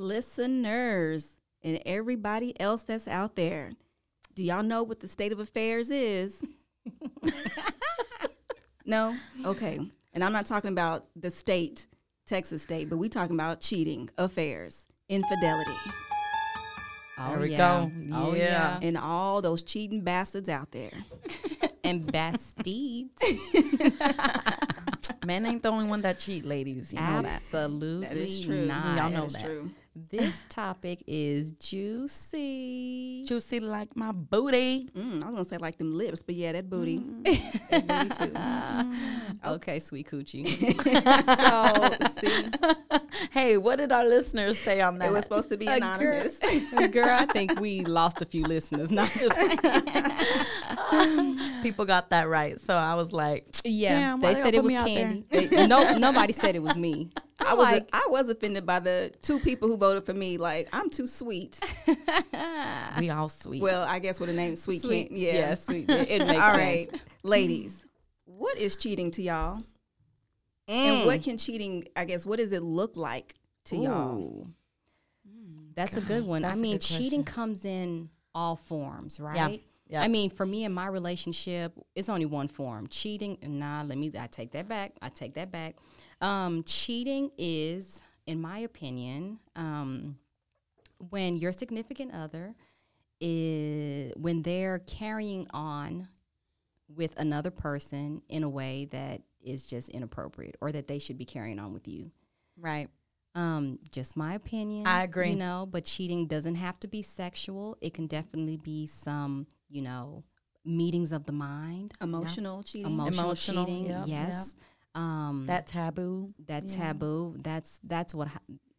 listeners and everybody else that's out there. Do y'all know what the state of affairs is? no? Okay. And I'm not talking about the state, Texas state, but we talking about cheating, affairs, infidelity, Oh, There we yeah. go. Oh, Yeah. yeah. and all those cheating bastards out there. And bastards. Men ain't the only one that cheat, ladies. You know that. Absolutely That is true. not. Y'all know is that. true. This topic is juicy. Juicy like my booty. Mm, I was gonna say like them lips, but yeah, that booty. Mm. That booty too. Okay, sweet coochie. so, see, Hey, what did our listeners say on that? It was supposed to be anonymous. girl, I think we lost a few listeners. Not just People got that right. So I was like, yeah. Damn, they they said gonna it was me out there? candy. They, no, nobody said it was me. I was like- I was offended by the two people who voted for me. Like I'm too sweet. we all sweet. Well, I guess with the name Sweet, Sweet, can't. Yeah. yeah, sweet. It, it makes All sense. ladies, what is cheating to y'all? And mm. what can cheating? I guess what does it look like to y'all? Ooh. Mm, that's a good one. I mean, cheating question. comes in all forms, right? yeah. I mean, for me in my relationship, it's only one form. Cheating, nah, let me I take that back. I take that back. Um, cheating is, in my opinion, um, when your significant other is when they're carrying on with another person in a way that is just inappropriate or that they should be carrying on with you. right. Um, just my opinion. I agree. You know, but cheating doesn't have to be sexual. It can definitely be some, you know, meetings of the mind, Emotional cheating. emotional, Emotional, cheating. yep, yes. Um, That taboo. that yeah. taboo. That's that's what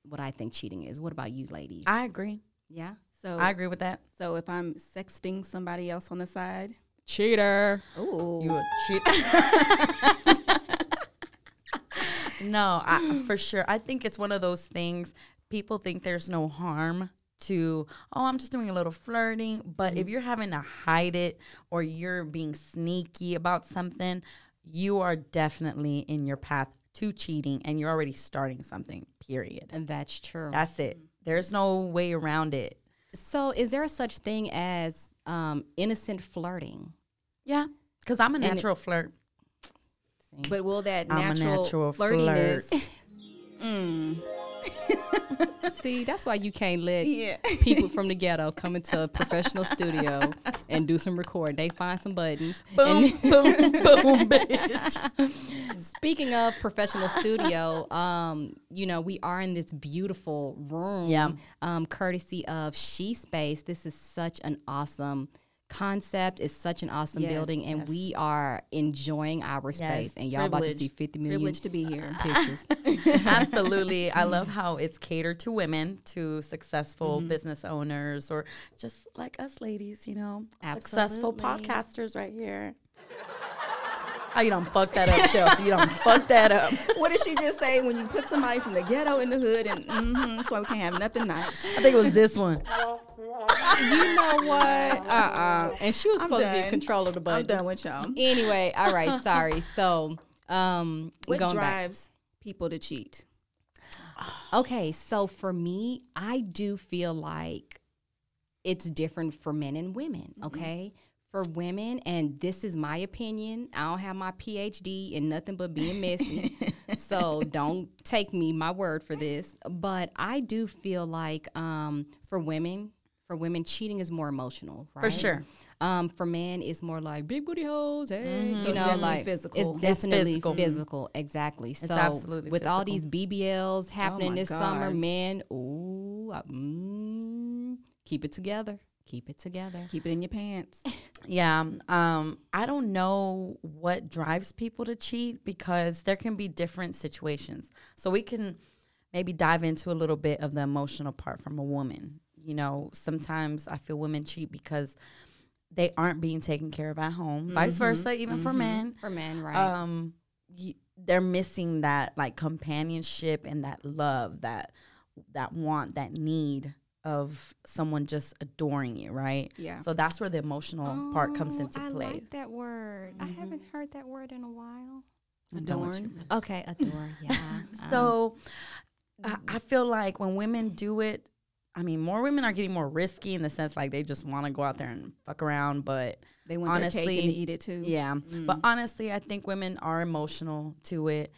what I think cheating is. What about you, ladies? I agree. yeah. so I agree with that. so if I'm sexting somebody else on the side, Cheater. oh, You a cheater. no, I, for sure. I think it's one of those things. People think there's no harm to, oh, I'm just doing a little flirting. But if you're having to hide it or you're being sneaky about something, you are definitely in your path to cheating and you're already starting something, period. And that's true. That's it. There's no way around it. so, is there a such thing as um, innocent flirting? Yeah. Because I'm a And it- natural flirt. but will that I'm a natural, natural flirtiness? flirt. Mm, See, that's why you can't let yeah. people from the ghetto come into a professional studio and do some recording. They find some buttons. Boom, And boom, boom, bitch. speaking of professional studio, um, you know, we are in this beautiful room. Yeah. Um, courtesy of She Space. This is such an awesome concept. It's such an awesome Yes, building, and yes. we are enjoying our space. And y'all about to see 50 million Privileged to be here. pictures. Absolutely. I love how it's catered to women, to successful Mm-hmm. business owners, or just like us ladies, you know, successful podcasters right here. Oh, you don't fuck that up, Chelsea. You don't fuck that up. what did she just say? When you put somebody from the ghetto in the hood, and mm-hmm, that's why we can't have nothing nice. I think it was this one. you know what? Uh-uh. And she was I'm supposed to be in done. control of the budget. I'm done with y'all. Anyway, all right, sorry. So, um, What going back. drives people to cheat? Okay, so for me, I do feel like it's different for men and women, okay? For women, and this is my opinion, I don't have my PhD in nothing but being messy. so don't take me my word for this, but I do feel like um for women, for women cheating is more emotional, right? For sure. Um, for men, it's more like big booty hoes. Hey, So you it's know, definitely like physical. It's It's definitely physical. physical. Exactly. So absolutely with all these BBLs happening my this summer, God. men, ooh, uh, mm, keep it together. Keep it together. Keep it in your pants. Yeah. Um, I don't know what drives people to cheat because there can be different situations. So we can maybe dive into a little bit of the emotional part from a woman. You know, sometimes I feel women cheat because they aren't being taken care of at home. Vice versa, even for men. For men, right? Um, y- they're missing that like companionship and that love, that that want, that need of someone just adoring you, right? Yeah. So that's where the emotional part comes Oh, into I play. like that word. I haven't heard that word in a while. I'm done with Adorn. Okay, adore. Yeah. Um, So I, I feel like when women do it, I mean, more women are getting more risky in the sense like they just want to go out there and fuck around, but They want honestly, their cake and eat it too. yeah. But honestly, I think women are emotional to it,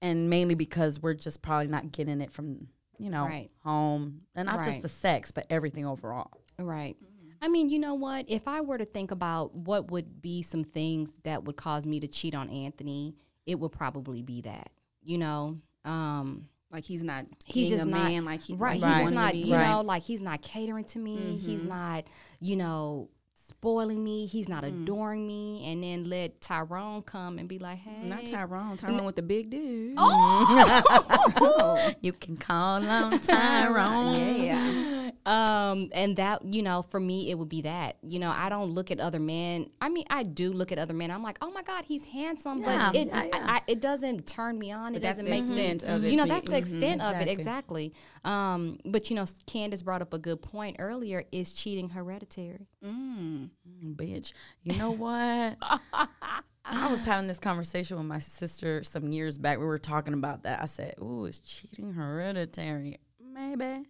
and mainly because we're just probably not getting it from you know Right. home, and not just the sex, but everything overall. Right. I mean, you know what? If I were to think about what would be some things that would cause me to cheat on Anthony, it would probably be that. You know, um, Like he's not he's just a not man like he right. like He's he just not, you Right. know, like he's not catering to me. He's not, you know, spoiling me. He's not mm. adoring me. And then let Tyrone come and be like, hey, Not Tyrone. Tyrone with the big dude. Oh! You can call on Tyrone. Yeah. Um and that you know for me it would be that you know i don't look at other men i mean i do look at other men i'm like oh my god he's handsome Yeah, but it yeah, yeah. I, I, it doesn't turn me on it But that's doesn't the make me extent of it you know for that's you. the extent of it Exactly. exactly um but you know candace brought up a good point earlier is cheating hereditary Mm. Mm, bitch. You know what? I was having this conversation with my sister some years back. We were talking about that. I said, "Ooh, is cheating hereditary? Maybe.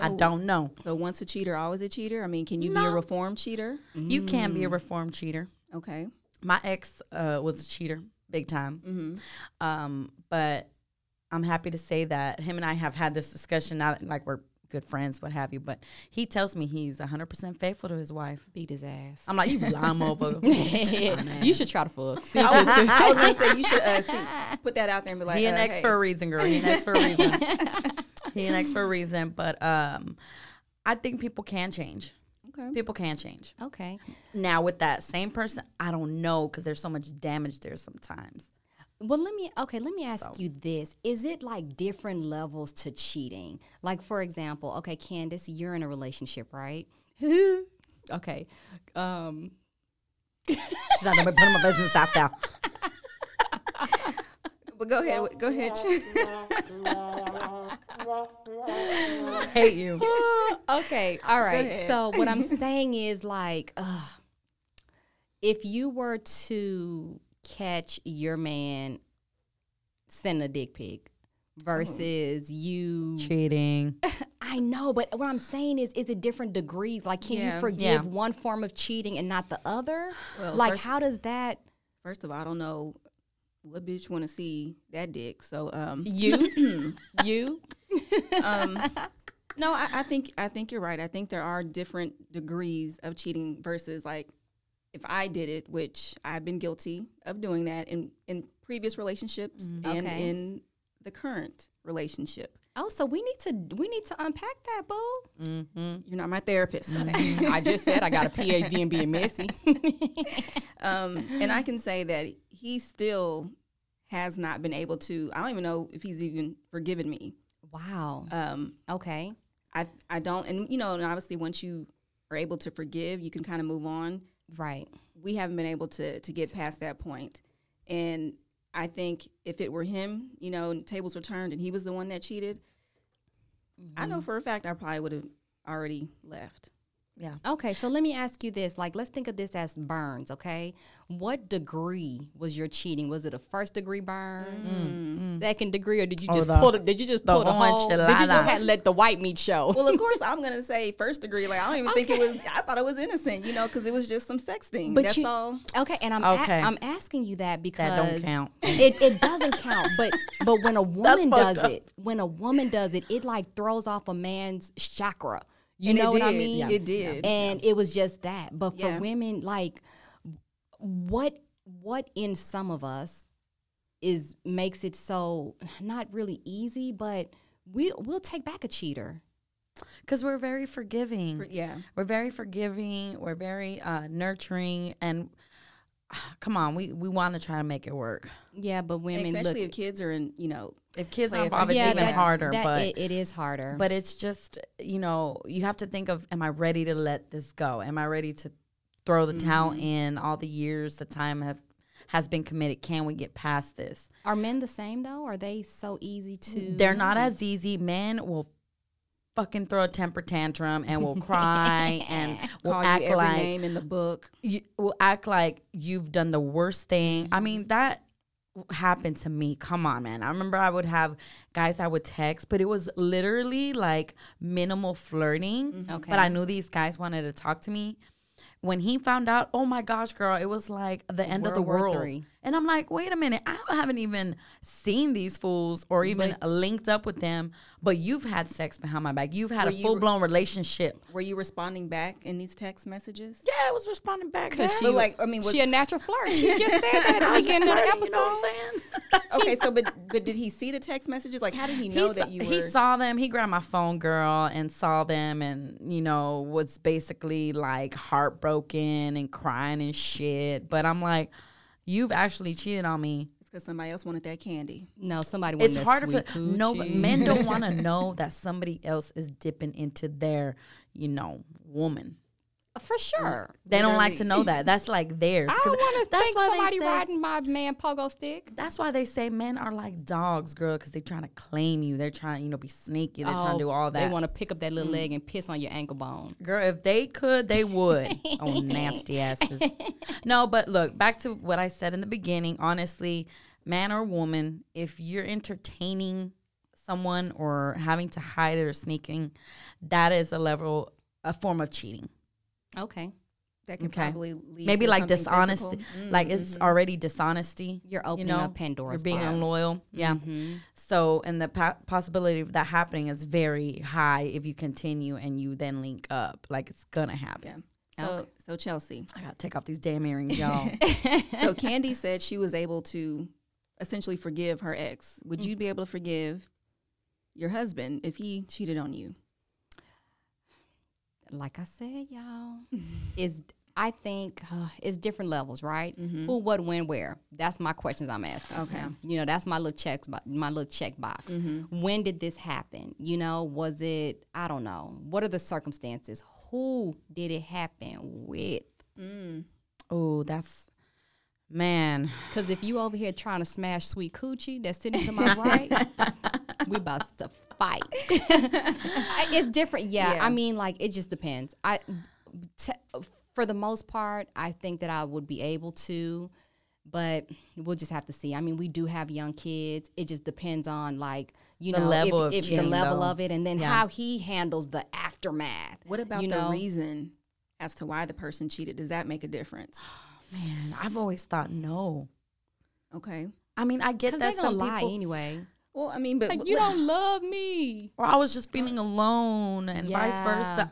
I don't know. So once a cheater, always a cheater. I mean, can you be a No. reformed cheater? You can be a reformed cheater. Okay. My ex uh, was a cheater, big time. Mm-hmm. Um, but I'm happy to say that him and I have had this discussion now, that, like we're good friends, what have you. But he tells me he's 100% faithful to his wife. beat his ass I'm like, you lying motherfucker. you should try to fuck I was, I was gonna say you should uh, see, put that out there and be like, he an uh, ex hey. for a reason, girl. He an ex for a reason. he an ex for a reason. But um, I think people can change. Okay. People can change. okay Now with that same person, I don't know because there's so much damage there sometimes. Well, let me okay. Let me ask So. you this: Is it like different levels to cheating? Like, for example, okay, Candace, you're in a relationship, right? okay. Um, She's not gonna be putting my business out there. But go ahead. Go ahead. Hate you. okay. All right. So what I'm saying is like, uh, if you were to catch your man send a dick pic versus you Cheating. I know, but what I'm saying is, is it different degrees? Like, can Yeah. you forgive Yeah. one form of cheating and not the other? Well, like, first- how does that? First of all, I don't know what bitch want to see that dick. So um, You, you, um, no, I, I think I think you're right. I think there are different degrees of cheating versus like if I did it, which I've been guilty of doing that in in previous relationships and Okay. in the current relationship. oh, so we need to we need to unpack that, boo. Mm-hmm. You're not my therapist, okay? I just said I got a PhD in being messy. um, and I can say that he still has not been able to. I don't even know if he's even forgiven me. Wow. Um, Okay. I I don't, and you know, and obviously once you are able to forgive, you can kind of move on. Right. We haven't been able to to get past that point, and I think if it were him, you know, and tables were turned, and he was the one that cheated, I Mm-hmm. know for a fact I probably would have already left. Yeah. Okay, so let me ask you this. Like, let's think of this as burns, okay? What degree was your cheating? Was it a first degree burn, mm. Mm. Mm. second degree, or did you Oh, just the- pull it? Did you just the pull the whole? Did you just let the white meat show? Well, of course, I'm gonna say first degree. Like I don't even think it was. I thought it was innocent, you know, because it was just some sexting. But That's you- all. Okay, and I'm Okay. I'm asking you that because That don't count. it, it doesn't count. But but when a woman does up. it, when a woman does it, it like throws off a man's chakra. You And know what I mean? Yeah. It did. And it was just that. But for Yeah. women, like what what in some of us is makes it so not really easy, but we we'll take back a cheater. Because we're very forgiving. For- yeah. We're very forgiving. We're very uh, nurturing. And come on, we, we want to try to make it work. Yeah, but women Especially look, if kids are in, you know, If kids are involved, for- it's yeah, even that- harder. that- but it, it is harder. But it's just, you know, you have to think of, am I ready to let this go? Am I ready to throw the towel mm-hmm. in? All the years, the time have has been committed. Can we get past this? Are men the same though? Are they so easy to? They're not as easy. Men will fucking throw a temper tantrum and will cry and will call act like name in the book. you will act like you've done the worst thing. I mm-hmm. mean that happened to me. Come on, man. I remember I would have guys I would text, but it was literally like minimal flirting. Okay. But I knew these guys wanted to talk to me. When he found out, oh my gosh, girl, it was like the end of the World world. And I'm like, wait a minute, I haven't even seen these fools or even linked up with them, but you've had sex behind my back. You've had a full blown relationship. Were you responding back in these text messages? Yeah, I was responding back. Cause back. she But like, I mean, was, she a natural flirt. She just said that at the beginning of the episode. you know what I'm saying? okay, so but but did he see the text messages? Like, how did he know he, that saw, you were? he saw them. He grabbed my phone, girl, and saw them, and you know was basically like heartbroken and crying and shit. But I'm like, you've actually cheated on me. It's because somebody else wanted that candy. No, somebody. wanted It's that harder sweet for no but men don't want to know that somebody else is dipping into their, you know, woman. For sure. They don't like to know that. That's like theirs. I don't want to that's think somebody say- riding my man pogo stick. That's why they say men are like dogs, girl, because they're trying to claim you. They're trying, you know, be sneaky. They're trying to oh, do all that. Oh, They want to pick up that little mm. leg and piss on your ankle bone. Girl, if they could, they would. oh, nasty asses. No, but look, back to what I said in the beginning. Honestly, man or woman, if you're entertaining someone or having to hide it or sneaking, that is a level, a form of cheating. Okay, That could Okay. probably lead Maybe like dishonesty, physical. Mm, like it's mhm. already dishonesty. you're You opening know, up Pandora's you're being box. unloyal. Yeah. Mhm. So, and the po- possibility of that happening is very high if you continue and you then link up. Like it's gonna happen. Yeah. So so Chelsea. I gotta take off these damn earrings, y'all. So Candy said she was able to essentially forgive her ex. Would you be able to forgive your husband if he cheated on you? Like I said, y'all, is I think uh, it's different levels, right? Mhm. Who, what, when, where? That's my questions I'm asking. Okay. You know, that's my little checks, my little check box. Mm-hmm. When did this happen? You know, was it? I don't know. What are the circumstances? Who did it happen with? Mm. oh, that's man. Because if you over here trying to smash sweet coochie that's sitting to my right, we about to fight. It's different. Yeah, Yeah. I mean, like it just depends. I, t- for the most part, I think that I would be able to, but we'll just have to see. I mean, we do have young kids. It just depends on like you The know level if, of if the level though. of it, and then Yeah. how he handles the aftermath. What about you the know? reason as to why the person cheated? Does that make a difference? Man, I've always thought no. Okay. I mean, I get Because that they gonna some lie people, anyway. Well, I mean, but Like you don't love me. or I was just feeling alone, and vice versa.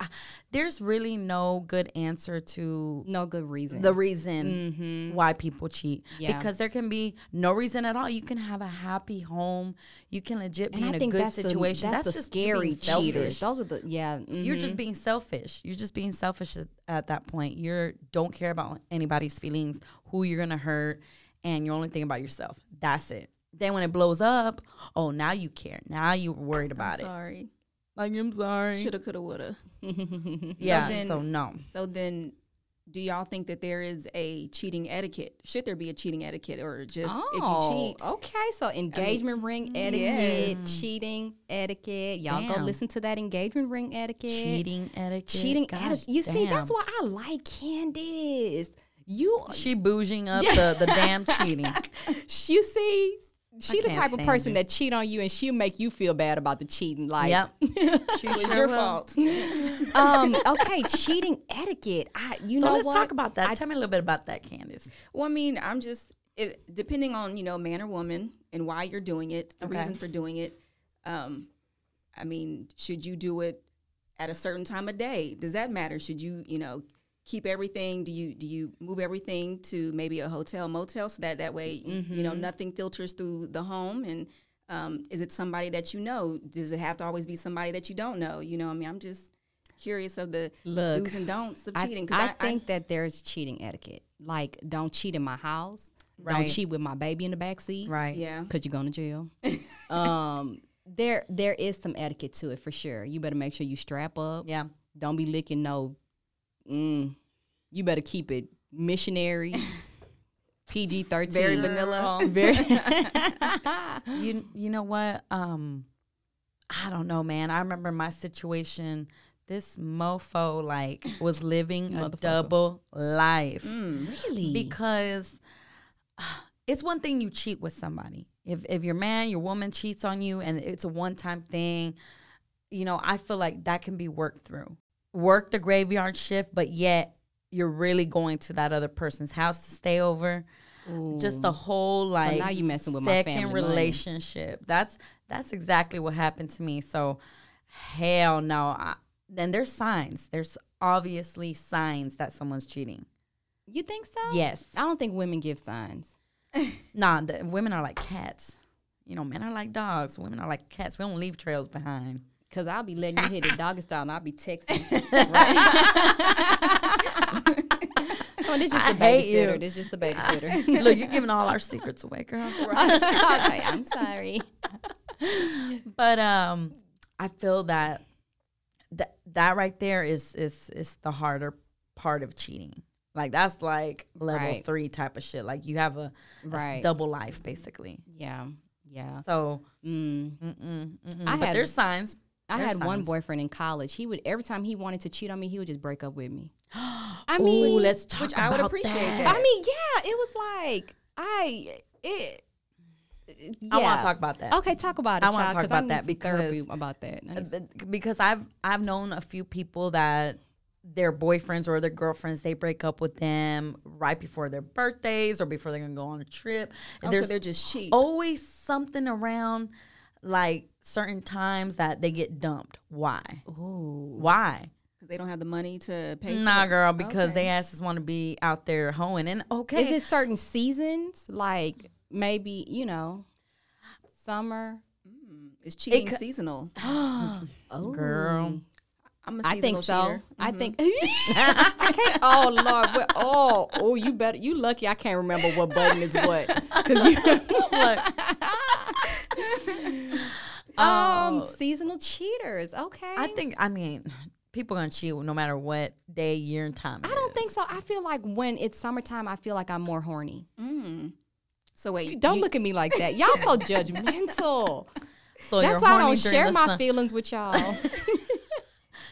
There's really no good answer to No good reason. the reason mm-hmm. why people cheat Yeah. because there can be no reason at all. You can have a happy home. You can legit be And in I a good that's situation. The, that's, the just scary being selfish. cheaters. Those are the yeah. You're mhm. just being selfish. You're just being selfish at, at that point. You're don't care about anybody's feelings, who you're gonna hurt, and you're only thinking about yourself. That's it. Then when it blows up, oh now you care. Now you're worried about I'm about it. sorry. Like I'm sorry. Shoulda, coulda, woulda. Yeah. then- so no. So then, do y'all think that there is a cheating etiquette? Should there be a cheating etiquette, or just if you Oh, cheat? okay. So engagement ring mm, etiquette, yes. cheating etiquette. Y'all go listen to that engagement ring etiquette. Cheating etiquette. cheating etiquette. You see, that's why I like Candace. You, She bouging up the, the damn cheating. you see, she the type of person you. that cheat on you, and she'll make you feel bad about the cheating. Like, Yep. She It was sure your will. fault. um, okay, cheating etiquette. I, you so know let's what? talk about that. I- Tell me a little bit about that, Candace. Well, I mean, I'm just it, depending on you know man or woman and why you're doing it, the Okay. reason for doing it. Um, I mean, should you do it at a certain time of day? Does that matter? Should you you know keep everything? Do you do you move everything to maybe a hotel motel so that that way you- you know nothing filters through the home and um, is it somebody that you know? Does it have to always be somebody that you don't know? You know, I mean, I'm just curious of the Look, do's and don'ts of I, cheating. I think that there's cheating etiquette. Like, don't cheat in my house. Right. Don't cheat with my baby in the back seat. Right. yeah. Because you're going to jail. um, there, there is some etiquette to it for sure. You better make sure you strap up. Yeah. Don't be licking no. Mm, you better keep it missionary, PG thirteen, Very vanilla. Very. You you know what? Um, I don't know, man. I remember my situation. This mofo like was living a double life Mm. really? because it's one thing you cheat with somebody. If if your man, your woman cheats on you and it's a one time thing, you know, I feel like that can be worked through. Work the graveyard shift, but yet you're really going to that other person's house to stay over. Just the whole like now you messing with my second family money. relationship. That's that's exactly what happened to me. So hell no. I, then there's signs. There's obviously signs that someone's cheating. You think so? Yes. I don't think women give signs. Nah, the women are like cats. You know, men are like dogs. Women are like cats. We don't leave trails behind. Cause I'll be letting you hit it doggy style, and I'll be texting. oh, this just I the hate you. babysitter. This just the babysitter. Look, you're giving all our secrets away, girl. okay, I'm sorry. But um, I feel that that that right there is is is the harder part of cheating. Like that's like level Right. three type of shit. Like you have a, a Right. double life basically. Yeah, yeah. So Mm. mm-mm, mm-mm. I but there's signs. I had one boyfriend in college. He would every time he wanted to cheat on me, he would just break up with me. I Ooh, mean, let's talk which I would about appreciate that. that. I mean, yeah, it was like I it. I want to talk about that. Okay, talk about it. I wanna child, talk about that because- about that. I need some- Uh, because I've I've known a few people that their boyfriends or their girlfriends they break up with them right before their birthdays or before they're gonna go on a trip. Oh, so There's they're just cheap. always something around like certain times that they get dumped. Why? Ooh. Why? because they don't have the money to pay. for Nah, it. girl, because Okay. they asses want to be out there hoeing. And okay, Is it certain seasons? Like maybe you know, summer. Mm, it's cheating c- Oh, girl? I'm a I think so. seasonal cheater. I think mm-hmm. I can't. Oh Lord! What, oh, oh, you better. You lucky. I can't remember what button is what. Cause you. um, seasonal cheaters. Okay. I think I mean people gonna cheat no matter what day, year, and time. I don't think so. I feel like when it's summertime, I feel like I'm more horny. Mm. So wait, Don't you- look at me like that. Y'all so judgmental. So That's why I don't share my sun- feelings with y'all.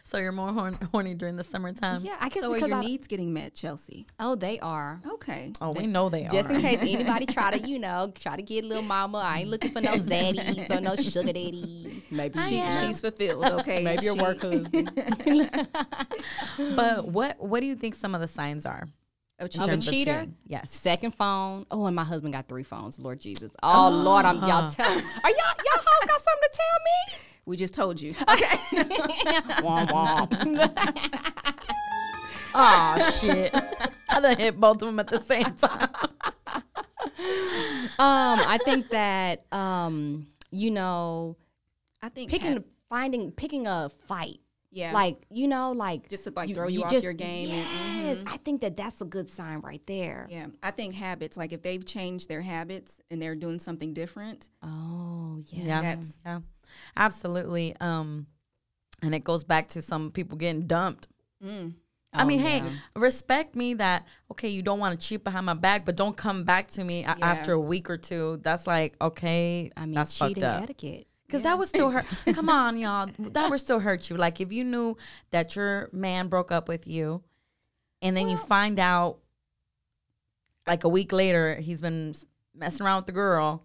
So you're more horn- horny during the summertime. yeah, I guess So are because your I, needs getting met, Chelsea? oh, they are. Okay. Oh, we know they Just are. Just in case anybody try to, you know, try to get little mama. I ain't looking for no zaddies or no sugar daddies. Maybe She, she, she's fulfilled. Okay. maybe your She- work husband. But what what do you think some of the signs are? Of Of cheating. a of cheater? Yes. Second phone. Oh, and my husband got three phones. Lord Jesus. Oh, Lord, I'm y'all tell. Are y'all y'all hoes got something to tell me? We just told you. Okay. womp womp. Oh shit! I done hit both of them at the same time. Um, I think that um, you know, I think picking finding picking a fight. Yeah, Like, you know, like just to like throw you, off just- your game. Yes, And, mhm. I think that that's a good sign right there. Yeah, I think habits. Like if they've changed their habits and they're doing something different. Oh, yeah. Yeah, That's- yeah, absolutely. Um, and it goes back to some people getting dumped. Mm. I mean, Oh, hey, yeah. respect me that okay, you don't want to cheat behind my back, but don't come back to me Yeah. after a week or two. That's like okay, I mean, that's cheating fucked up. etiquette. Because that would still hurt. Come on, y'all. That would still hurt you. Like if you knew that your man broke up with you, and then you find out, like a week later, he's been messing around with the girl.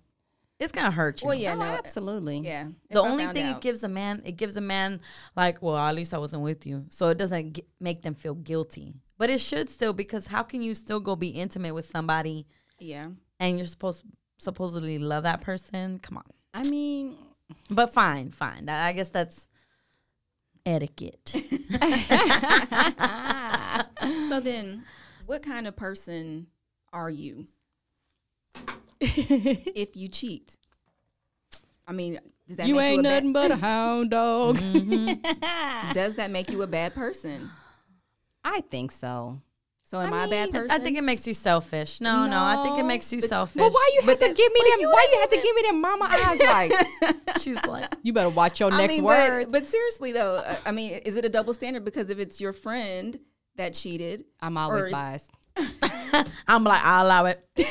It's gonna hurt you. Well, yeah, oh, no, absolutely. yeah. The I only thing out- it gives a man, it gives a man like, well, at least I wasn't with you, so it doesn't g- make them feel guilty. But it should still because how can you still go be intimate with somebody yeah, and you're supposed supposedly love that person? Come on. I mean, But fine, fine. I guess that's etiquette. So then, what kind of person are you you if you cheat? I mean, does that ain't make you a nothing but a hound dog. bad, mm-hmm. does that make you a bad person? I think so. So am I a bad person? I think it makes you selfish. No, no, I think it makes you but- selfish. Well, why you have to then- give me but them? you Why ain't you have to give me them mama eyes? Like She's like, you better watch your I next mean, words. But, but seriously though, uh, I mean, is it a double standard? Because if it's your friend that cheated, I'm or always is- biased. I'm like, I'll allow it. Get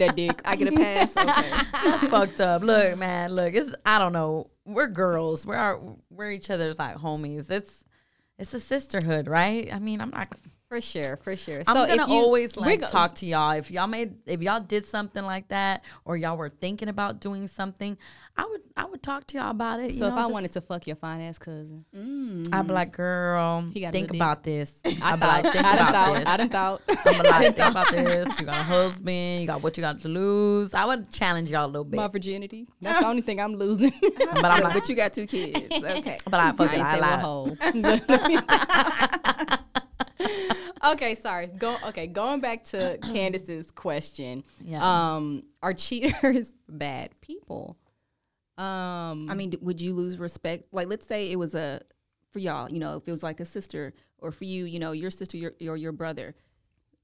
that dick. I get a pass. Okay. That's fucked up. Look, man, look, it's I don't know. We're girls. We're our, we're each other's like homies. It's it's a sisterhood, right? I mean, I'm not For sure, for sure. I'm so gonna if you, always like go- talk to y'all. If y'all made, if y'all did something like that, or y'all were thinking about doing something, I would, I would talk to y'all about it. So if I wanted to fuck your fine ass cousin, mm. I'd be like, girl, He got a think about this. I I'd thought, like, think I about thought, this. I done thought. I'm like, think about this. You got a husband. You got what you got to lose. I would challenge y'all a little bit, My virginity. That's the only thing I'm losing. but I'm like, but you got two kids. Okay. but I fuck I I say what lied. hole. Let me stop. Okay, sorry. Go. Okay, going back to Candace's question. Yeah. Um, are cheaters bad people? Um, I mean, would you lose respect? Like, let's say it was a for y'all. You know, if it was like a sister, or for you, you know, your sister, your or your brother.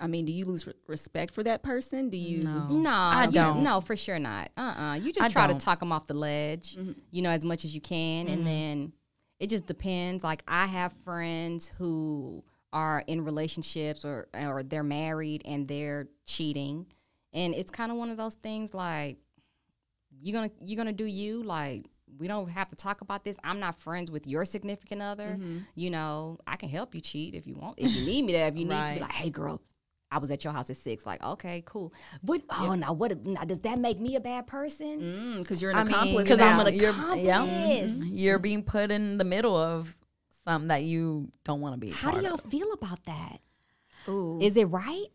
I mean, do you lose re- respect for that person? Do you? No. no, I don't. no, for sure not. Uh, uh You just I try don't. to talk them off the ledge. You know, as much as you can, and then it just depends. Like I have friends who are in relationships or or they're married and they're cheating, and it's kind of one of those things like you're gonna you're gonna do you like we don't have to talk about this i'm not friends with your significant other you know i can help you cheat if you want if you need me to if you need to be like hey girl I was at your house at six. Like, okay, cool. But oh, now what? Now does that make me a bad person? Because you're an I mean, accomplice. Because I'm an you're- accomplice. yeah, mhm. You're being put in the middle of something that you don't want to be. How do y'all of. feel about that? Ooh. Is it right?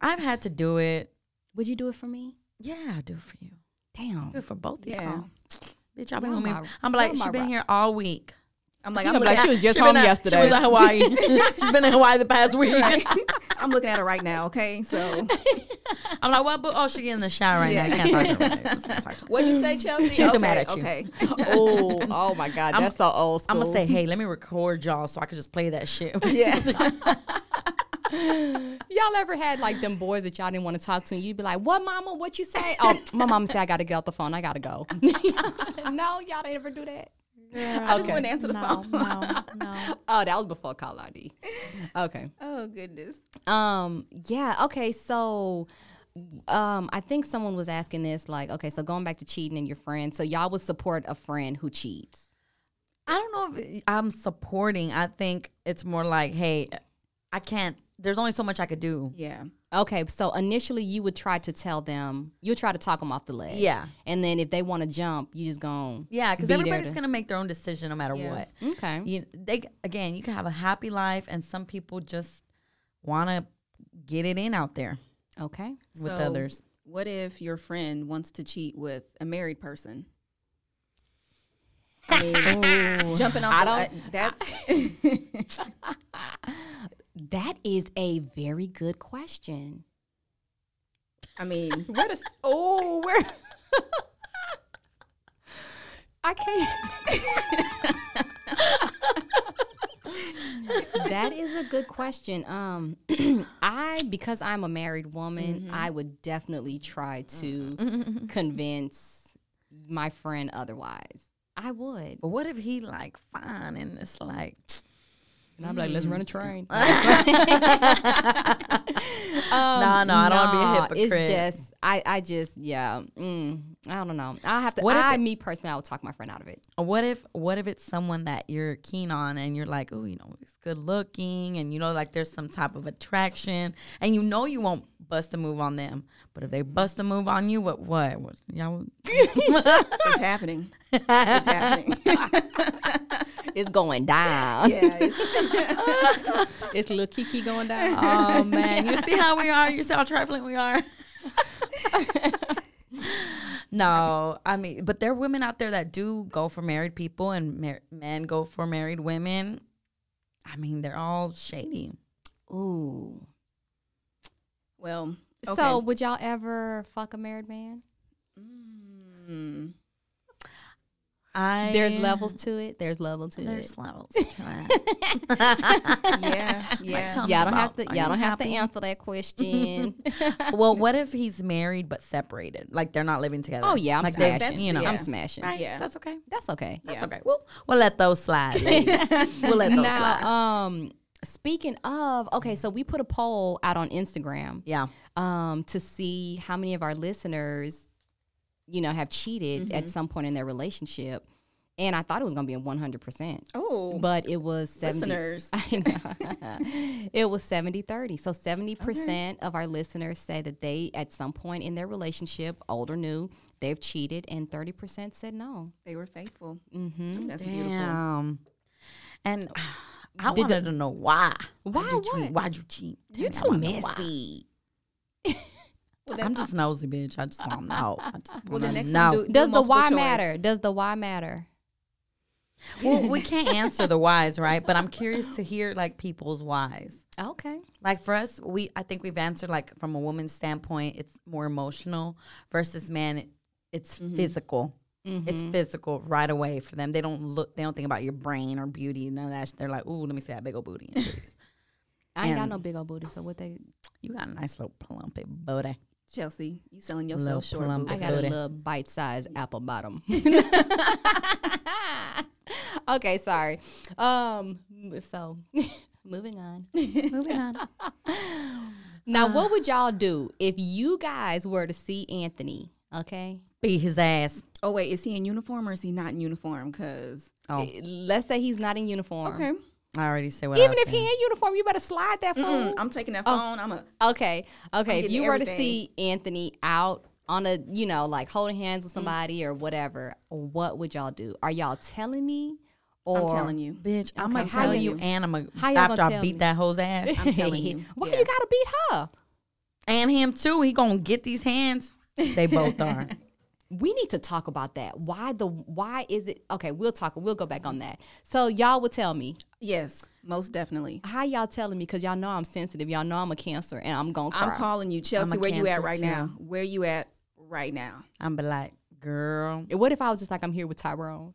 I've had to do it. Would you do it for me? Yeah, I'll do it for you. Damn. do it for both of Yeah. y'all. Bitch, I've been Y'all with me. my- I'm like, she my been here all week. I'm like, I'm like, she was just home at- yesterday. She was at Hawaii. She's been in Hawaii the past week. I'm looking at her right now. Okay, so I'm like, what? But oh, she in the shower right now. I can't talk to her. Right now. Can't talk to her. what'd you say, Chelsea? She's still okay, mad at you. Okay. oh, oh my God, I'm- that's so old school. I'm gonna say, hey, let me record y'all so I can just play that shit. yeah. Y'all ever had like them boys that y'all didn't want to talk to, and you'd be like, "What, mama? What you say?" Oh, my mama said I got to get off the phone. I gotta go. no, y'all didn't ever do that. I just Okay. wouldn't answer the phone. no, no. Oh, that was before call ID. Okay. Oh goodness. Um. Yeah. Okay. So, um, I think someone was asking this, like, okay, so going back to cheating and your friend, so y'all would support a friend who cheats. I don't know if I'm supporting. I think it's more like, hey, I can't. There's only so much I could do. Yeah. Okay, so initially you would try to tell them, you'll try to talk them off the ledge. Yeah. And then if they want to jump, you just go. Yeah, because Be everybody's to- gonna make their own decision no matter Yeah. what. Okay. You, they again, you can have a happy life, and some people just want to get it in out there Okay. with So, others. What if your friend wants to cheat with a married person? I jumping off. I don't- uh, that's That is a very good question. I mean, Where does oh where I can't. that is a good question. Um, I because I'm a married woman, mm-hmm. I would definitely try to mm-hmm. convince my friend otherwise. I would. But what if he like fine and it's like, And I'm like, let's run a train. no, no, I don't want to be a hypocrite. It's just, I, I just, yeah, mm, I don't know. I have to. What if I, it- me personally, I would talk my friend out of it. What if what if it's someone that you're keen on and you're like, oh, you know, he's good looking and you know like there's some type of attraction and you know you won't bust a move on them. But if they bust a move on you, what what? what y'all it's happening. It's happening. It's going down. yeah. It's, it's little Kiki going down. Oh man, you see how we are? You see how trifling we are? no, I mean, but there are women out there that do go for married people and mar- men go for married women. I mean, they're all shady. Ooh. Well, So, would y'all ever fuck a married man? Mm. I There's levels to it. There's level to There's it. levels. to it. yeah, yeah. tell me Y'all don't have to. Y'all don't have to answer that question. well, what if he's married but separated? Like they're not living together. oh yeah, I'm like they- smashing. you know, yeah. I'm smashing. right? Yeah. that's okay. That's okay. That's Yeah. okay. We'll we'll let those slide. we'll let those now, slide. um, speaking of, okay, so we put a poll out on Instagram, yeah. um, to see how many of our listeners, you know, have cheated Mm-hmm. at some point in their relationship, and I thought it was gonna be a one hundred percent, Oh, but it was seventy. listeners. I know. it was 70 30. So 70% of our listeners say that they, at some point in their relationship, old or new, they've cheated, and 30% said no. They were faithful. Mm-hmm. That's beautiful. Damn. And I Did wanted to know why. Why Why'd you cheat? Why'd you cheat? You're too me, I wanna know why. messy. Well, I'm just nosy, bitch. I just want to know. I just well, the next know. do, do Does the why choice. matter? Does the why matter? well, we can't answer the whys, right? But I'm curious to hear like people's whys. Okay. Like for us, we I think we've answered like from a woman's standpoint, it's more emotional versus man, it, it's mm-hmm. physical. It's physical right away for them. They don't look. They don't think about your brain or beauty. None of that. They're like, ooh, let me see that big old booty and titties. I ain't got no big old booty, so what they? you got a nice little plumpy booty. Chelsea, you selling Little yourself short. plump. I got a little bite-sized apple bottom. okay, sorry. Um, so moving on. Moving on. Now, what would y'all do if you guys were to see Anthony? Okay, Beat his ass. Oh wait, is he in uniform or is he not in uniform? Cause Oh, let's say he's not in uniform. okay, I already said what. I Even if he saying. in uniform, you better slide that Mm-mm, phone. I'm taking that Oh. phone. I'm a. Okay, okay. If you were to see Anthony out on a, you know, like holding hands Mm. with somebody or whatever, what would y'all do? Are y'all telling me? Or I'm telling you. bitch, I'm gonna tell you- you, and I'm gonna how after gonna I beat me? that hoe's ass, I'm telling you. Why Yeah. you gotta beat her? and him too. He gonna get these hands. They both are. We need to talk about that. Why the why is it okay, we'll talk we'll go back on that. So y'all will tell me. Yes, most definitely. How y'all telling me because y'all know I'm sensitive. Y'all know I'm a cancer and I'm gonna cry. I'm calling you, Chelsea. Where you at right too. now? Where you at right now? I'm be like, girl, what if I was just like I'm here with Tyrone?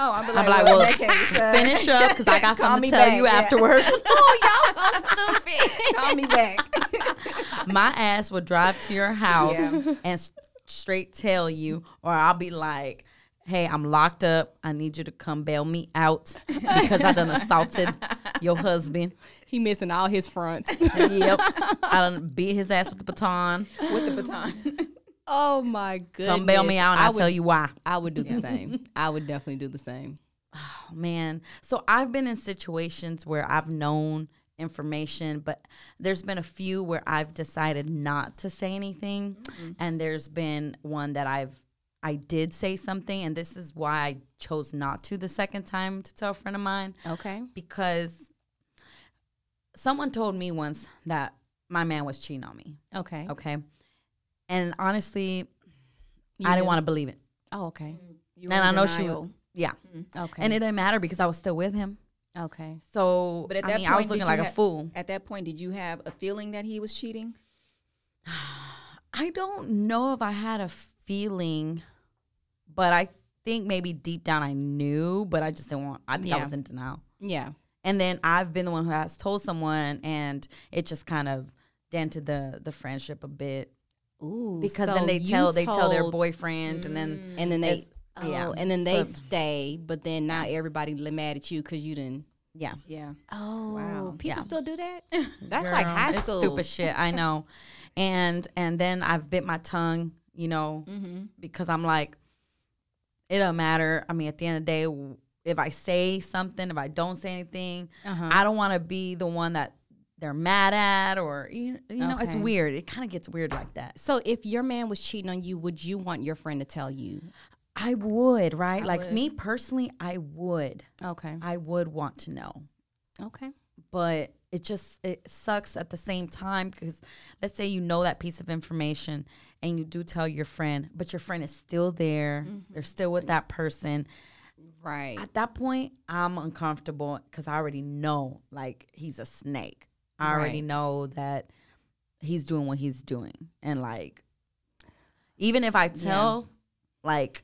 Oh, I'm I'm like, like, well, well, in case, uh, finish up because I got Call something me to tell back, you yeah. afterwards. oh, y'all so stupid. Call me back. My ass would drive to your house Yeah. and s- straight tell you, or I'll be like, hey, I'm locked up. I need you to come bail me out because I done assaulted your husband. He missing all his fronts. yep. I done beat his ass with the baton. with the baton. oh my goodness. Come bail me out and I I'll would, tell you why. I would do the same. I would definitely do the same. Oh, man. So I've been in situations where I've known information, but there's been a few where I've decided not to say anything. Mm-hmm. And there's been one that I've I did say something and this is why I chose not to the second time to tell a friend of mine Okay. because someone told me once that my man was cheating on me. Okay. Okay. And honestly, You I didn't want to believe it. Oh, okay. Mm, you and I in know she denial. was, yeah. Mm, okay. And it didn't matter because I was still with him. Okay. So But at I that mean, I was point, looking did you like a fool. At that point, did you have a feeling that he was cheating? I don't know if I had a feeling, but I think maybe deep down I knew, but I just didn't want. I think I was in denial. Yeah. And then I've been the one who has told someone, and it just kind of dented the the friendship a bit Ooh. because so then they tell they tell their told- boyfriends, and then mm. and then they oh, yeah. and then they So- stay, but then now everybody mad at you because you didn't. Yeah, Yeah. Oh, Wow. people Yeah. still do that. That's like Girl, high it's school. stupid shit. I know, and and then I've bit my tongue, you know, Mm-hmm. because I'm like, it don't matter. I mean, at the end of the day, if I say something, if I don't say anything, Uh-huh. I don't want to be the one that they're mad at, or you, you know, it's weird. It kind of gets weird like that. So if your man was cheating on you, would you want your friend to tell you? I would, right? I like would. me personally, I would, Okay. I would want to know. Okay. but it just it sucks at the same time because let's say you know that piece of information and you do tell your friend but your friend is still there mm-hmm. they're still with that person Right. at that point i'm uncomfortable because i already know like he's a snake i already know that he's doing what he's doing and like even if i tell like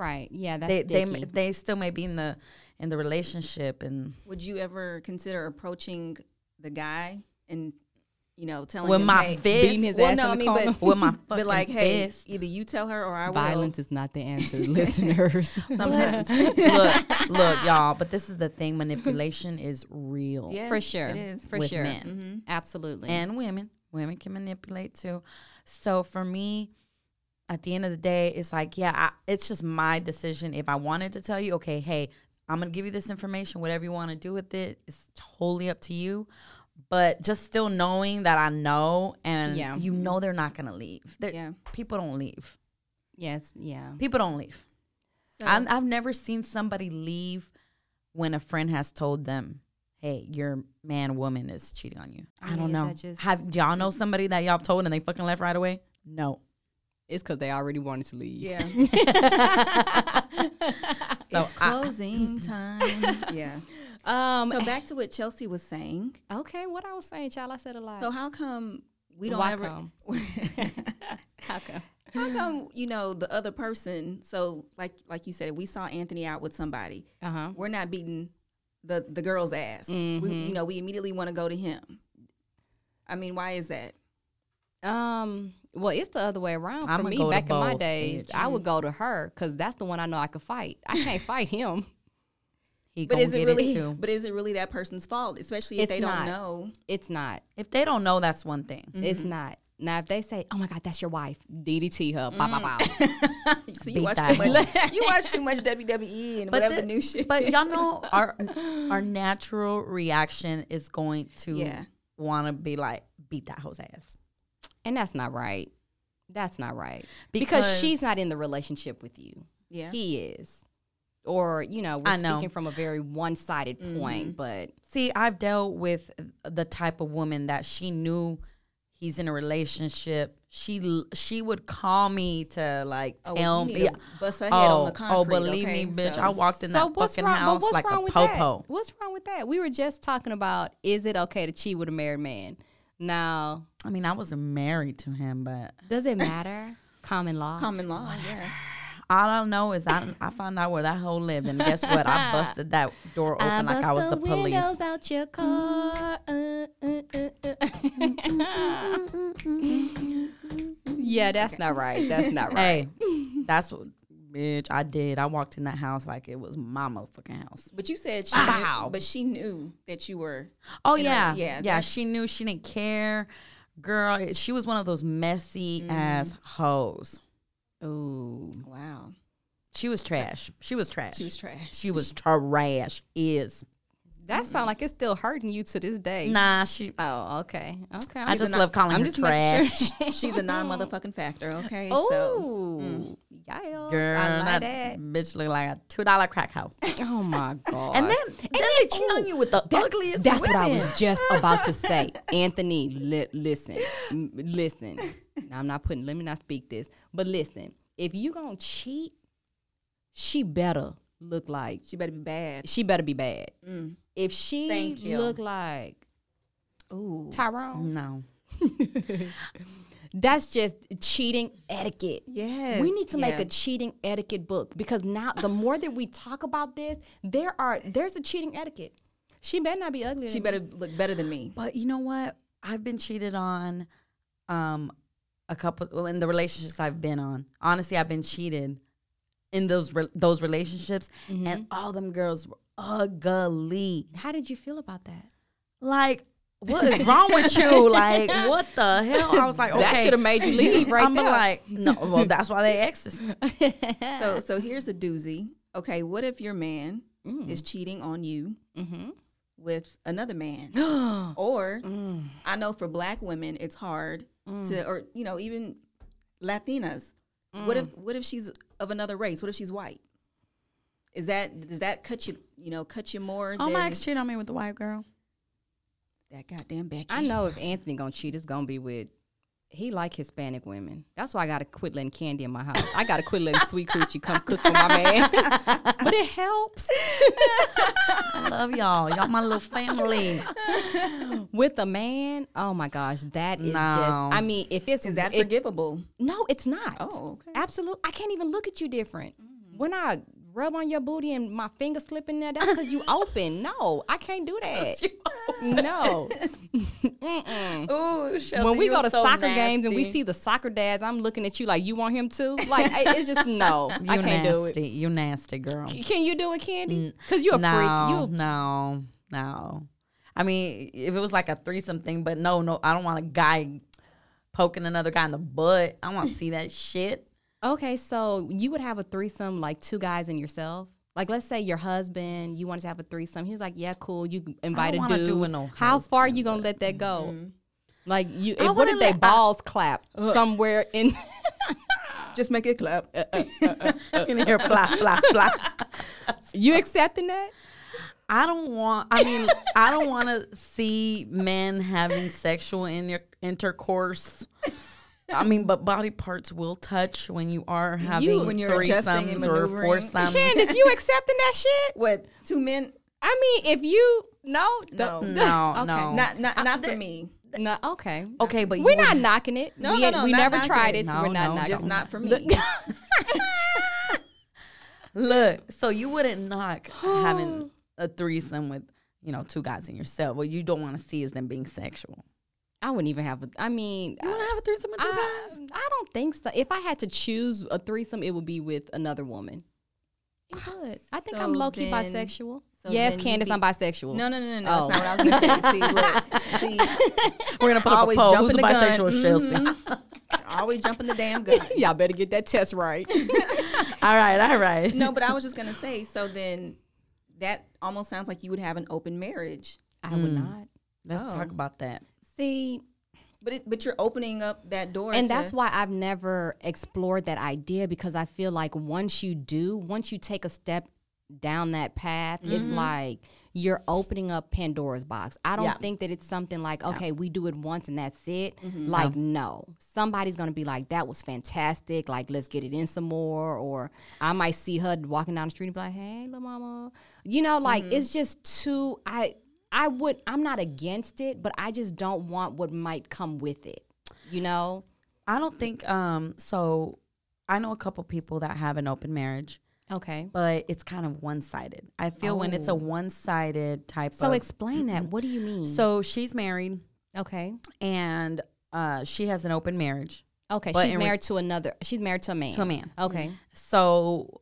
Right. Yeah. That's they they they still may be in the in the relationship and Would you ever consider approaching the guy and, you know, telling with him, my hey, fist beating his well, ass no, in I mean, corner. but, with my fucking but like, hey, fist. either you tell her or I will. Violence is not the answer, listeners. Sometimes. look, look, y'all. But this is the thing: manipulation is real, yeah, For sure. It is. For with sure. men Mm-hmm. Absolutely. and women. Women can manipulate too. So for me, at the end of the day, it's like, yeah, I, it's just my decision. If I wanted to tell you, okay, hey, I'm gonna give you this information. Whatever you want to do with it, it's totally up to you. But just still knowing that I know, and Yeah. you know they're not gonna leave. They're, Yeah. people don't leave. Yes, yeah. People don't leave. So, I, I've never seen somebody leave when a friend has told them, "Hey, your man, woman is cheating on you." I Yeah, don't know. just- Have y'all know somebody that y'all told and they fucking left right away? No. It's because they already wanted to leave. yeah, So it's I- closing time. Yeah. Um. So back to what Chelsea was saying. okay. What I was saying, child. I said a lot. So how come we don't Why ever? come? How come? how come you know the other person? So like like you said, we saw Anthony out with somebody. Uh huh. We're not beating the the girl's ass. We, Mhm. you know, we immediately want to go to him. I mean, why is that? Um. Well, it's the other way around. For I'ma me, back in my days, bitch. I would go to her because that's the one I know I could fight. I can't fight him. He But gonna is it really? too. but is it really that person's fault? Especially if It's they not. don't know. It's not. If they don't know, that's one thing. Mm-hmm. It's not. Now, if they say, "Oh my God, that's your wife," DDT her. Bow, bow, bow. So you Beat watch that too much. you watch too much WWE and But whatever the- the new shit. But is. y'all know our our natural reaction is going to Yeah. want to be like beat that hoe's ass. And that's not right. That's not right because, Because- she's not in the relationship with you. yeah. He is, or you know, we're I know. speaking from a very one-sided mm-hmm. point. But See, I've dealt with the type of woman that she knew he's in a relationship. She she would call me to like Oh, tell me, need bust her head on oh, the oh, concrete. oh, believe okay? me, bitch, So- I walked in so that what's fucking wrong? house what's like wrong a with popo. that? What's wrong with that? We were just talking about is it okay to cheat with a married man? Now, I mean, I wasn't married to him, but does it matter? Common law. common law. Yeah. all I know is that I found out where that hoe lived, and guess what? I busted that door open like I was the police. windows out your car. Uh, uh, uh, uh. yeah, that's not right. That's not right. Hey, that's what, bitch. I did. I walked in that house like it was my motherfucking house. But you said she, Wow. knew, but she knew that you were. Oh You yeah, yeah, yeah, yeah. that's- She knew. She didn't care. Girl, she was one of those messy mm-hmm. ass hoes. Ooh. Wow. She was trash. She was trash. She was trash. She was trash. Is That sound like it's still hurting you to this day. nah. She. Oh, okay. Okay. I just not- love calling I'm her just trash. sure. She's a non motherfucking factor. Okay. So Oh, yes. Girl, that, that. bitch look like a two dollar crack hoe. Oh my god. And then, and then they cheat on you with the ugliest. That's what I was just about to say. Anthony, li- listen, M- listen. Now, I'm not putting. Let me not speak this, but listen. If you gonna cheat, she better look like she better be bad. she better be bad. Mm. If she Thank you. look like Ooh. Tyrone, No. that's just cheating etiquette. Yes. We need to make a cheating etiquette book because now the more that we talk about this, there are there's a cheating etiquette. She better not be ugly. She better look better than me. But you know what? I've been cheated on um a couple well, in the relationships I've been on. Honestly, I've been cheated in those re- those relationships and all them girls were ugly. How did you feel about that? Like what is wrong with you? Like what the hell? I was like, okay. That should have made you leave right I'm there. like, no, well, that's why they exes. So so here's a doozy. Okay, what if your man Mm. is cheating on you mm-hmm. with another man? Mm. or I know for black women it's hard to or you know, even Latinas. What Mm. if what if she's of another race? What if she's white? Is that does that cut you you know, cut you more Oh, than my ex cheated on me with the white girl. That goddamn Becky? I know if Anthony gonna cheat, it's gonna be with. He like Hispanic women. That's why I gotta quit letting candy in my house. I gotta quit letting sweet coochie come cook for my man. but it helps I love y'all. Y'all my little family. with a man. Oh my gosh, that is just. I mean, if it's Is that if, forgivable? no, it's not. Oh, okay. Absolutely. I can't even look at you different. Mm. When I rub on your booty and my finger slipping there, that's because you open. No, I can't do that. No. Ooh, when we go to soccer games and we see the soccer dads, I'm looking at you like, you want him too? Like, I- it's just, no, you I can't do it. nasty. You nasty girl. Can you do it, Candy? Because you're a no, freak. You no, no. I mean, if it was like a threesome thing, but no, no, I don't want a guy poking another guy in the butt. I want to see that shit. Okay, so you would have a threesome like two guys and yourself. Like, let's say your husband, you wanted to have a threesome. He's like, "Yeah, cool. You invite a wanna dude. do with no How far you gonna let that go? Mm-hmm. Like, you? If, what wanna if they let- I- balls clap somewhere in? Just make it clap. You can hear blah blah blah. you accepting that? I don't want. I mean, I don't want to see men having sexual in intercourse. I mean, but body parts will touch when you are having when you're adjusting and threesomes or maneuvering. foursomes. Candace, you accepting that shit? What two men? I mean, if you no, No. No, Okay. no, Not not not for me. no, okay, Okay, but we're would- not knocking it. No, we no, no, we never tried it. it. No, we're not no, knocking. Just it. not for me. Look, so you wouldn't knock having a threesome with you know two guys and yourself. What you don't want to see is them being sexual. I wouldn't even have. A, I mean, You want to have a threesome with two I, guys? I don't think so. If I had to choose a threesome, it would be with another woman. It would. I think I'm low key then- bisexual. so yes, then you Candace, be- I'm bisexual. No, no, no, no, no. Oh. That's not what I was gonna say. See, look, see, We're gonna put up a always poll. jumping Who's the gun. bisexual is Chelsea? Mhm. always jumping the damn gun. Y'all better get that test right. all right, all right. No, but I was just gonna say. So then, that almost sounds like you would have an open marriage. I would not. Let's Oh. talk about that. See, But it, but you're opening up that door, and to- that's why I've never explored that idea because I feel like once you do, once you take a step down that path, it's mm-hmm. like you're opening up Pandora's box. I don't Yeah. think that it's something like, okay, we do it once and that's it. Mm-hmm. Like, no. Somebody's gonna be like, that was fantastic. Like, let's get it in some more. Or I might see her walking down the street and be like, hey, little mama. You know, like mm-hmm. it's just too I I would I'm not against it, but I just don't want what might come with it. You know? I don't think um so I know a couple people that have an open marriage, Okay. but it's kind of one-sided. I feel when it's a Oh. one-sided type So of So explain that. What do you mean? So she's married okay. and uh she has an open marriage. Okay. She's in re- married to another. She's married to a man. To a man. Okay. So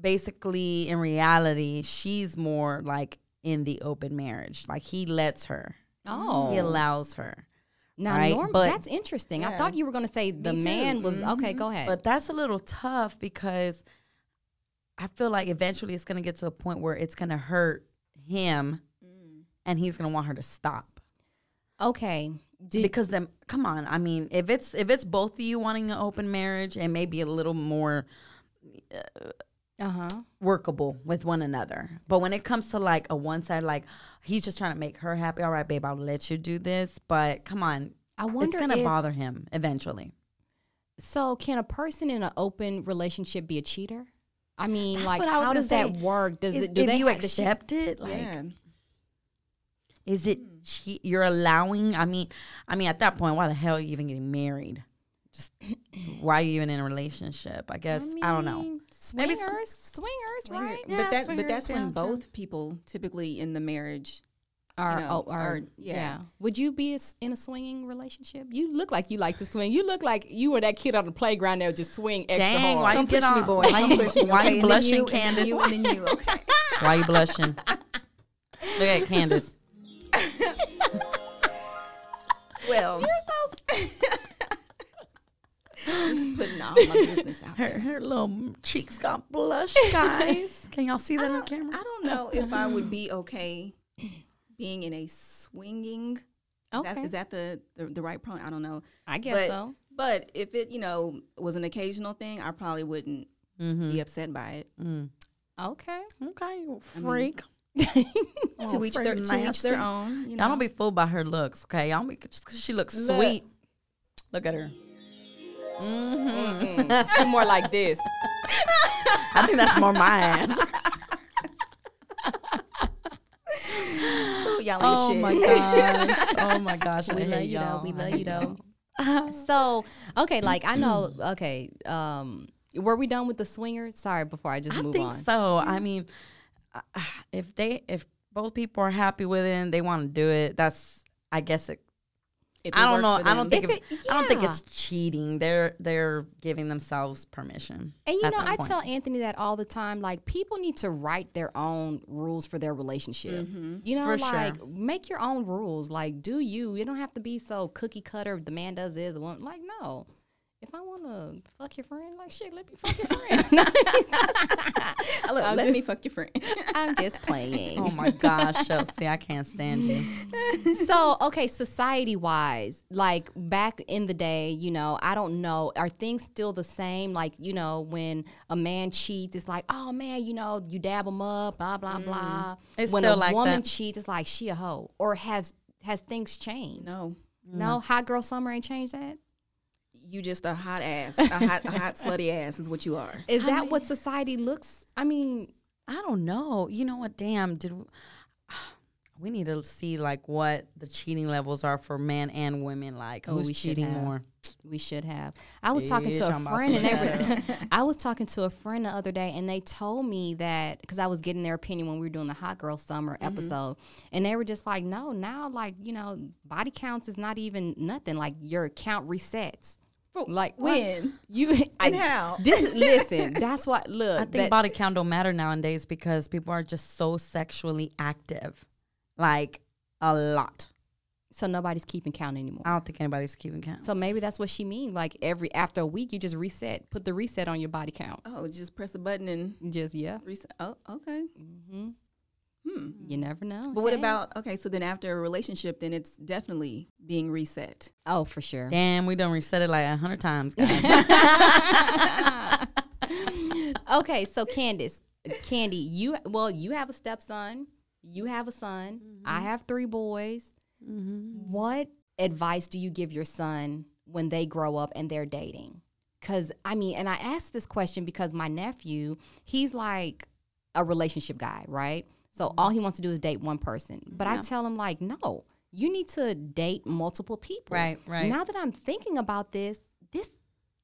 basically in reality, she's more like in the open marriage. Like he lets her. Oh. He allows her. now, right, Norm, but- that's interesting. I thought you were going to say the man was okay. Go ahead. But that's a little tough because I feel like eventually it's going to get to a point where it's going to hurt him and he's going to want her to stop. okay. Do, because then come on, I mean, if it's if it's both of you wanting an open marriage and maybe a little more uh huh. workable with one another. But when it comes to like a one side like he's just trying to make her happy, all right, babe, I'll let you do this, but come on. I wonder it's going to if- bother him eventually. So, can a person in an open relationship be a cheater? I mean, That's like, I how gonna does that work? Does Is- it? Do if they you have, does she- accept it, like yeah. Is it hmm. che- you're allowing? I mean, I mean, at that point, why the hell are you even getting married? Just why are you even in a relationship? I guess I, don't know. mean, Maybe Swingers, some- swingers, Swinger- right? but Yeah, that but that's when yeah, true. both people typically in the marriage. Are, know, oh, are, are- yeah. yeah. Would you be a s in a swinging relationship? You look like you like to swing. You look like you were that kid on the playground that would just swing extra Dang, hard. why you Don't get push me, on? boy. Why Don't you, push me, why okay? you blushing, you, Candace? you, and then you. Okay. Why you blushing? Look at Candace. Well, you're so. Just putting all my business out Her, there. her little cheeks got blush, guys. Can y'all see that on camera? I don't know if I would be okay being in a swinging. Is Okay, that, is that the, the the right pronoun? I don't know. I guess but, so. But if it, you know, was an occasional thing, I probably wouldn't Mm-hmm. be upset by it. Mm. Okay. Okay, you I mean, freak. to each their to each their own. You know? Y'all don't be fooled by her looks, okay? Y'all be just because she looks Look. sweet. Look at her. She more like this. I think that's more my ass. Ooh, y'all oh shit. my gosh. Oh my gosh. we I love hate you though. y'all. We love you though. y'all. so okay, like I know. Okay, um, were we done with the swinger? Sorry, before I just I move think on. so. I mean, uh, if they if both people are happy with it and they want to do it, that's I guess it. I don't know. I don't think If it, it- I don't think it's cheating. They're they're giving themselves permission. And you know, I point. tell Anthony that all the time. Like, people need to write their own rules for their relationship. Mm-hmm. You know, For sure. like make your own rules. Like, do you? You don't have to be so cookie cutter. The man does this, like no. If I want to fuck your friend, like shit, let me fuck your friend. Look, I'm let just- me fuck your friend. I'm just playing. Oh my gosh, Chelsea, I can't stand you. so okay society wise like back in the day you know i don't know are things still the same like you know when a man cheats it's like oh man you know you dab him up blah blah mm. blah It's when still a like woman that. cheats it's like she a hoe or has has things changed No, no hot girl summer ain't changed that you just a hot ass, a hot, a hot slutty ass is what you are. is that what society looks i mean I don't know. You know what? Damn, did we, we need to see like what the cheating levels are for men and women? Like Oh, who's we should cheating more? We should have. I was talking to a I'm about friend, and they were. I was talking to a friend the other day, and they told me that because I was getting their opinion when we were doing the Hot Girl Summer Mm-hmm. episode, and they were just like, "No, now like you know, body counts is not even nothing. Like your count resets. Like what? when you and how? This listen. That's what look. I think that- body count don't matter nowadays because people are just so sexually active, like a lot. so nobody's keeping count anymore. I don't think anybody's keeping count. So maybe that's what she means. Like every after a week, you just reset, put the reset on your body count. Oh, just press a button and Just yeah. reset. Oh, okay. hmm Hmm. You never know. But what Hey. about okay? So then after a relationship, then it's definitely being reset. Oh, for sure. Damn, we done reset it like a hundred times, guys. okay, so Candace, Candy, you well, you have a stepson, you have a son, I have three boys. What advice do you give your son when they grow up and they're dating? Cause I mean, and I asked this question because my nephew, he's like a relationship guy, right? So all he wants to do is date one person. But I tell him like, no, you need to date multiple people. Right, right. Now that I'm thinking about this, this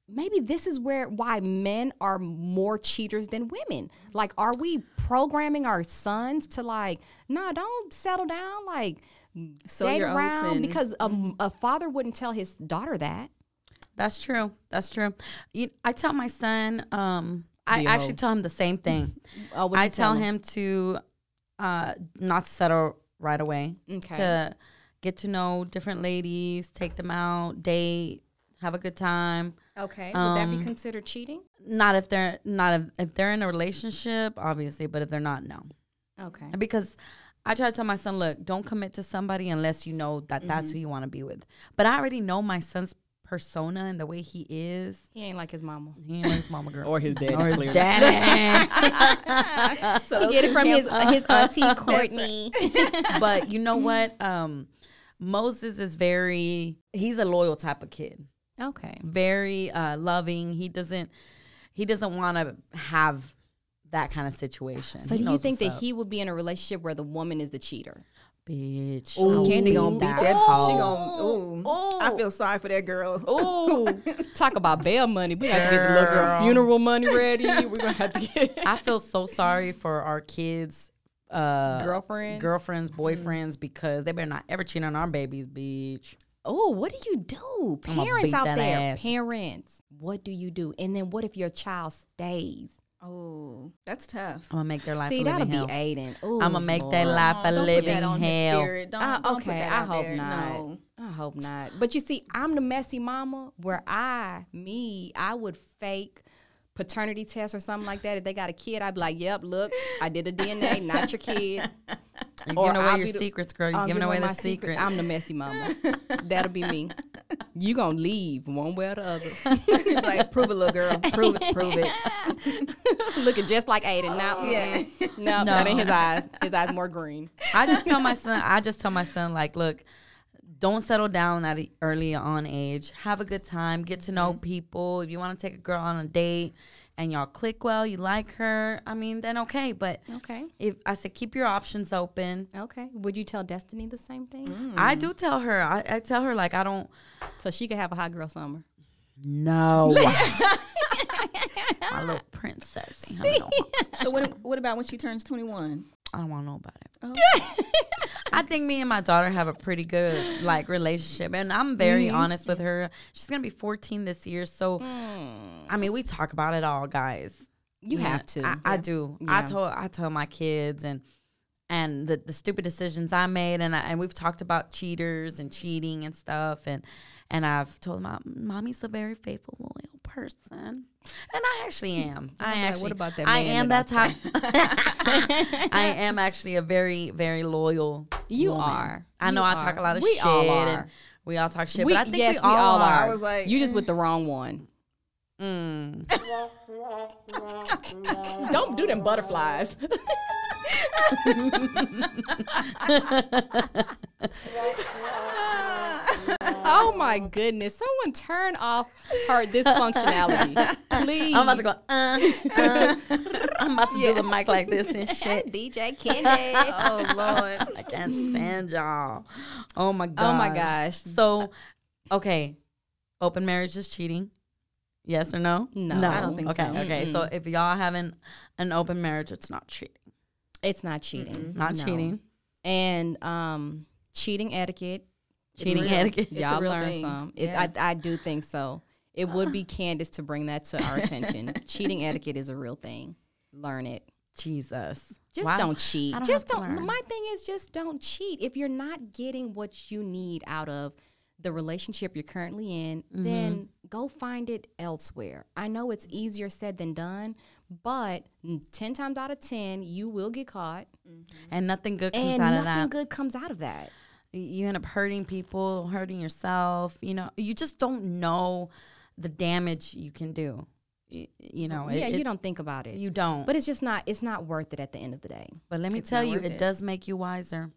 maybe this is where why men are more cheaters than women. Like, are we programming our sons to like, nah, don't settle down, like So date your around and- because a, a father wouldn't tell his daughter that. That's true. That's true. You, I tell my son. Um, I Yo. actually tell him the same thing. Oh, I tell him? him to uh, not settle right away. Okay. To get to know different ladies, take them out, date, have a good time. Okay, would that be Um, considered cheating? Not if they're not if, if they're in a relationship, obviously, but if they're not, no. Okay. Because I try to tell my son, look, don't commit to somebody unless you know that that's who you want to be with. But I already know my son's persona and the way he is. He ain't like his mama. He ain't like his mama girl. Or his daddy. Or his daddy. So He those get it from his cancel- his auntie Courtney. but you know what? Um, Moses is very he's a loyal type of kid. okay. Very uh, loving. He doesn't he doesn't want to have that kind of situation. So He do you think that up. he would be in a relationship where the woman is the cheater? Bitch? Ooh. I'll Candy beat gonna beat that. hoe. She gonna. Ooh, I feel sorry for that girl. Ooh, talk about bail money. We got to get the little girl Girl. funeral money ready. We're gonna have to get I feel so sorry for our kids. Uh, girlfriend. girlfriends, boyfriends, because they better not ever cheat on our babies, bitch. Oh, what do you do, parents out there? ass. Parents, what do you do? And then what if your child stays? Oh, that's tough. I'm gonna make their life See, a that'll living be hell. Aiden. Ooh, I'm gonna make that Lord. life Oh, a don't put living that on his hell. spirit. Don't, Uh, don't put okay, that I out hope there. not. No. I hope not. But you see, I'm the messy mama where I, me, I would fake paternity test or something like that. If they got a kid, I'd be like, yep, look, I did a DNA, not your kid. You're Or giving away I'll your the- secrets, girl. You're I'm giving away the my secret. I'm the messy mama. That'll be me. You gonna leave one way or the other. like, prove it, little girl. Prove it. Prove it. Looking just like Aiden. Now, Yeah. no, No. that ain't his eyes. His eyes more green. I just tell my son. I just tell my son like, look, don't settle down at an early on age. Have a good time. Get to Mm-hmm. know people. If you want to take a girl on a date and y'all click well, you like her. I mean, then okay. But Okay. if I said keep your options open, Okay. Would you tell Destiny the same thing? I do tell her. I, I tell her like I don't. So she could have a hot girl summer. No. My little princess. So what? What about when she turns twenty one? I don't want to know about it. Oh. I think me and my daughter have a pretty good like relationship, and I'm very Mm-hmm. honest with her. She's gonna be 14 this year, so Mm. I mean, we talk about it all, guys. You Yeah, have to. I, I do. I told I tell my kids, and and the, the stupid decisions I made, and I, and we've talked about cheaters and cheating and stuff, and and I've told my "Mommy's a very faithful, loyal person," and I actually am. I like, actually, what about that I am that that type. I am actually a very, very loyal. You woman. are. I know You I talk a lot of We shit. all and are. we all talk shit, We- but I think yes, we, all, are. I was like, you just with the wrong one. Mm. Don't do them butterflies. oh my goodness! Someone turn off her this functionality, please. I'm about to go. Uh, uh, I'm about to do the mic like this and shit. DJ Kennedy. oh Lord. I can't stand y'all. Oh my god. oh my gosh! So, okay, open marriage is cheating. Yes or no? No. no. I don't think okay, so. Okay, Okay. so if y'all having an open marriage, it's not cheating. It's not cheating. Not No. cheating. And um, cheating etiquette. Cheating etiquette. Y'all learn thing. some. It, Yeah. I, I do think so. It would be Candace to bring that to our attention. cheating etiquette is a real thing. Learn it. Jesus. Just Why- don't cheat. I don't just have don't. learn. My thing is just don't cheat. If you're not getting what you need out of the relationship you're currently in, Mm-hmm. then go find it elsewhere. I know it's easier said than done, but 10 times out of 10, you will get caught. And nothing good comes And out of that. good comes out of that. You end up hurting people, hurting yourself. You know, you just don't know the damage you can do. You, you know, yeah, it- you don't think about it. You don't. but it's just not it's not worth it at the end of the day. But let me It's tell you, it, it. does make you wiser.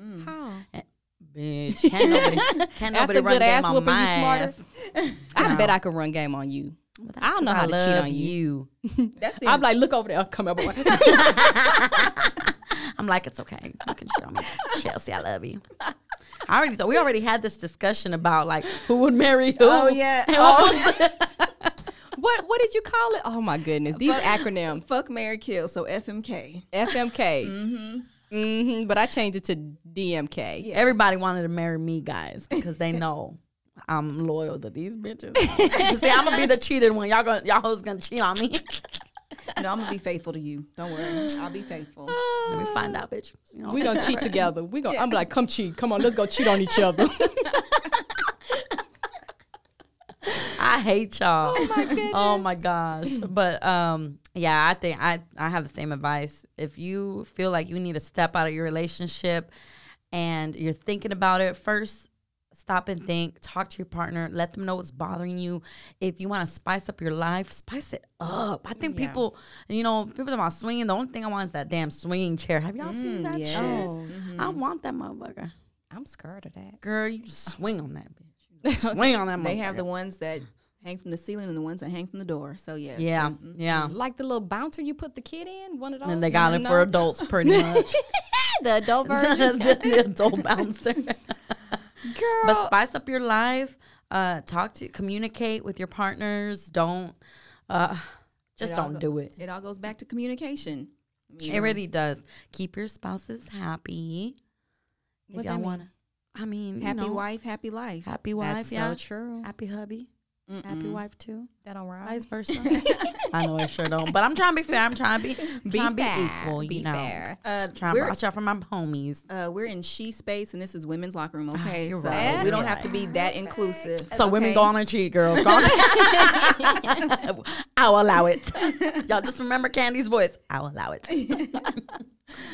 Mm. How? Eh, bitch, can't nobody, can't nobody After run good game ass on whooping, my you smarter? ass. I No. bet I could run game on you. Well, I don't know how to cheat on you. That's the I'm like, look over there. Come here, boy. I'm like, it's okay. You can cheat on me, Chelsea. I love you. I already thought we already had this discussion about like who would marry who. Oh yeah. Oh, what what what did you call it? Oh my goodness. These Fuck- acronyms. fuck Mary Kill. So FMK. FMK. mm-hmm. Mm-hmm. But I changed it to DMK. Everybody wanted to marry me, guys, because they know I'm loyal to these bitches. See, I'm gonna be the cheated one. Y'all gonna y'all hoes gonna cheat on me. No, I'm gonna be faithful to you. Don't worry. I'll be faithful. Let me find out, bitch. You know, We gonna cheat together. We gonna I'm like, come cheat. Come on, let's go cheat on each other. I hate y'all. oh my goodness. Oh my gosh. But um yeah, I think I I have the same advice. If you feel like you need to step out of your relationship and you're thinking about it, first stop and think, talk to your partner, let them know what's bothering you. If you want to spice up your life, spice it up. I think Yeah. people, you know, people talk about swinging. The only thing I want is that damn swinging chair. Have y'all seen that yes. shit? Oh. I want that motherfucker. I'm scared of that. Girl, you just swing on that bitch. swing on that motherfucker. They have the ones that hang from the ceiling and the ones that hang from the door. So yes. Yeah, Mhm. yeah. Like the little bouncer you put the kid in, one of those. And they got it know? for adults pretty much. the adult version. the, the adult bouncer. Girl. but spice up your life. Uh, talk to, communicate with your partners. Don't, uh, just don't go- do it. It all goes back to communication. You It know? really does. Keep your spouses happy. What if that y'all mean? want to, I mean, happy you know, wife, happy life. happy wife, That's yeah, so true. happy hubby, happy wife too. That don't rhyme. Vice versa. I know it sure don't, but I'm trying to be fair. I'm trying to be, Be trying to be fair. equal. You Be know, fair. Uh, trying to we're, watch out for my homies. uh, we're in she space and this is women's locker room. Okay, you're so right. we don't You're have to be that inclusive. So women go on and cheat, girls. Go on. I'll allow it. Y'all just remember Candy's voice. I'll allow it.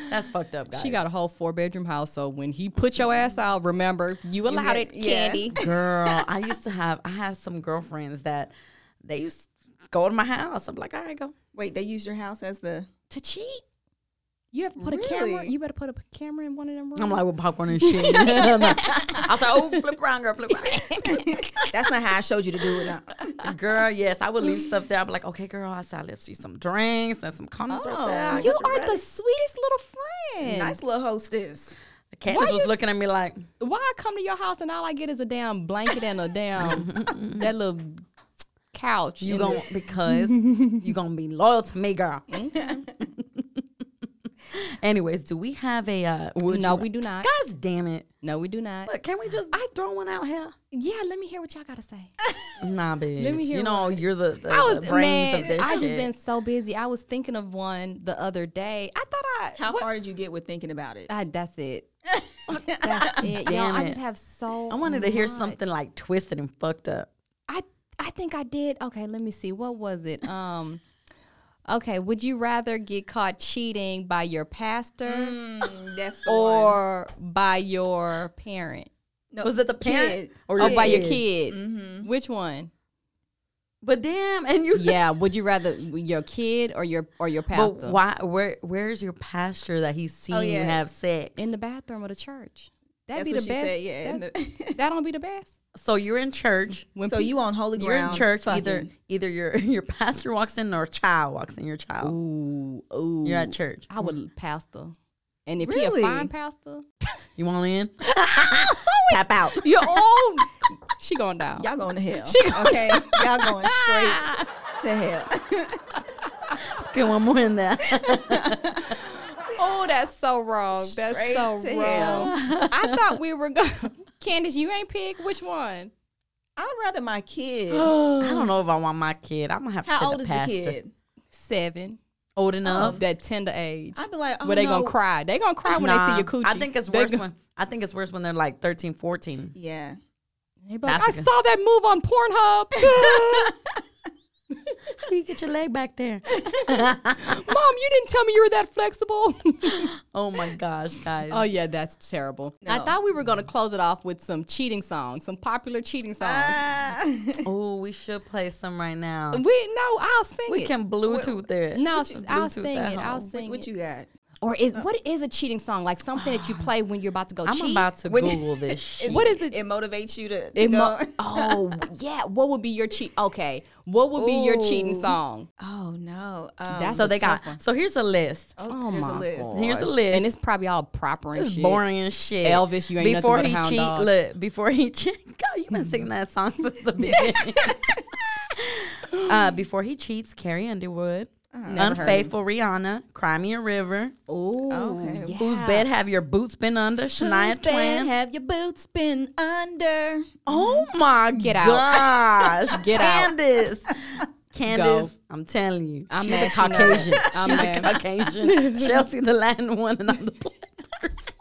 That's fucked up, guys. She got a whole four bedroom house, so when he put your ass out, remember you allowed it, yeah. Candy. girl. I used to have. I had some girlfriends that they used to go to my house. I'm like, all right, go. Wait, they use your house as the To cheat? You have to put a camera? You better put a camera in one of them rooms. I'm like with popcorn and shit. I was like, oh, flip around, girl, flip around. That's not how I showed you to do it. Girl, yes, I would leave stuff there. I'd be like, okay, girl, I said I left you some drinks and some condoms right Oh, there. I oh, you are ready. the sweetest little friend. Nice little hostess. Candace Why was you- looking at me like, Why I come to your house and all I get is a damn blanket and a damn that little couch? You and gonna because you gonna be loyal to me, girl. Anyways, do we have a? Uh, would no, you- we do not. Gosh damn it! No, we do not. But can we just I throw one out here? Yeah, let me hear what y'all gotta say. Nah, bitch. Let me hear you know one. you're the, the, I was the brains man, of this I just been so busy. I was thinking of one the other day. I thought I How what- far did you get with thinking about it? That's it. That's it. Yo, Damn I it. just have so. I wanted to hear something like twisted and fucked up. I I think I did. Okay, let me see. What was it? Um. Okay, would you rather get caught cheating by your pastor Mm, that's the one. or by your parent? No, Was it the parent kid. or Or your by your kids? kid? Mhm. Which one? But damn, and you. yeah, would you rather your kid or your or your pastor? But why? Where? Where's your pastor that he's seen Oh, you have sex? In the bathroom of the church. That'd That's be what the she best. said. Yeah. the- that don't be the best. so you're in church. When so peop- you on holy ground. You're in church. fucking. Either either your your pastor walks in or a child walks in. Your child. ooh ooh, You're at church. I would pastor, and if Really? he a fine pastor, You want in? Tap out. you're old. she going down. Y'all going to hell. She going- okay. Y'all going straight to hell. Let's get one more in there. Oh, that's so wrong. That's Straight so to wrong. hell. I thought we were going. Candace, you ain't pick which one. I would rather my kid. I don't know if I want my kid. I'm gonna have to How say old the is pastor. the kid? Seven Old enough. of that tender age. I'd be like, oh Where they no. gonna cry? They gonna cry when they see your coochie. I think it's They worse go- when I think it's worse when they're like 13, 14. Yeah. They be like, That's I a good- saw that move on Pornhub. How do you get your leg back there? Mom, you didn't tell me you were that flexible. oh my gosh, guys. oh yeah, that's terrible. I thought we were gonna close it off with some cheating songs, some popular cheating songs. Ah. Oh, we should play some right now. we no, I'll sing We it. can Bluetooth it. no, you- I'll Bluetooth sing at it. I'll home? sing what it. you got? Or is what is a cheating song? Like something that you play when you're about to go I'm cheat. about to When- Google this shit. What is it? It motivates you to, to It go. mo- oh yeah, what would be your cheat? Okay, what would be your cheating Ooh. song? oh no. Um, That's so a they got. tough one. So here's a list. oh, Oh here's my a list. god, Here's the list. and it's probably all proper and It's shit. boring as shit. Elvis, you ain't nothing before but a he hound cheat. dog. Look, before he cheat. God, you've been singing that song since the beginning. uh, before he cheats, Carrie Underwood. Never Unfaithful Rihanna, Cry Me a River. Oh, Okay. yeah. Whose bed have your boots been under? Shania Whose bed Have your boots been under? oh my Get out. gosh. Get out. Candace. Candace, I'm telling you. I'm she's mad a Caucasian. I'm she's mad. a Caucasian. Chelsea the Latin one and I'm the black person.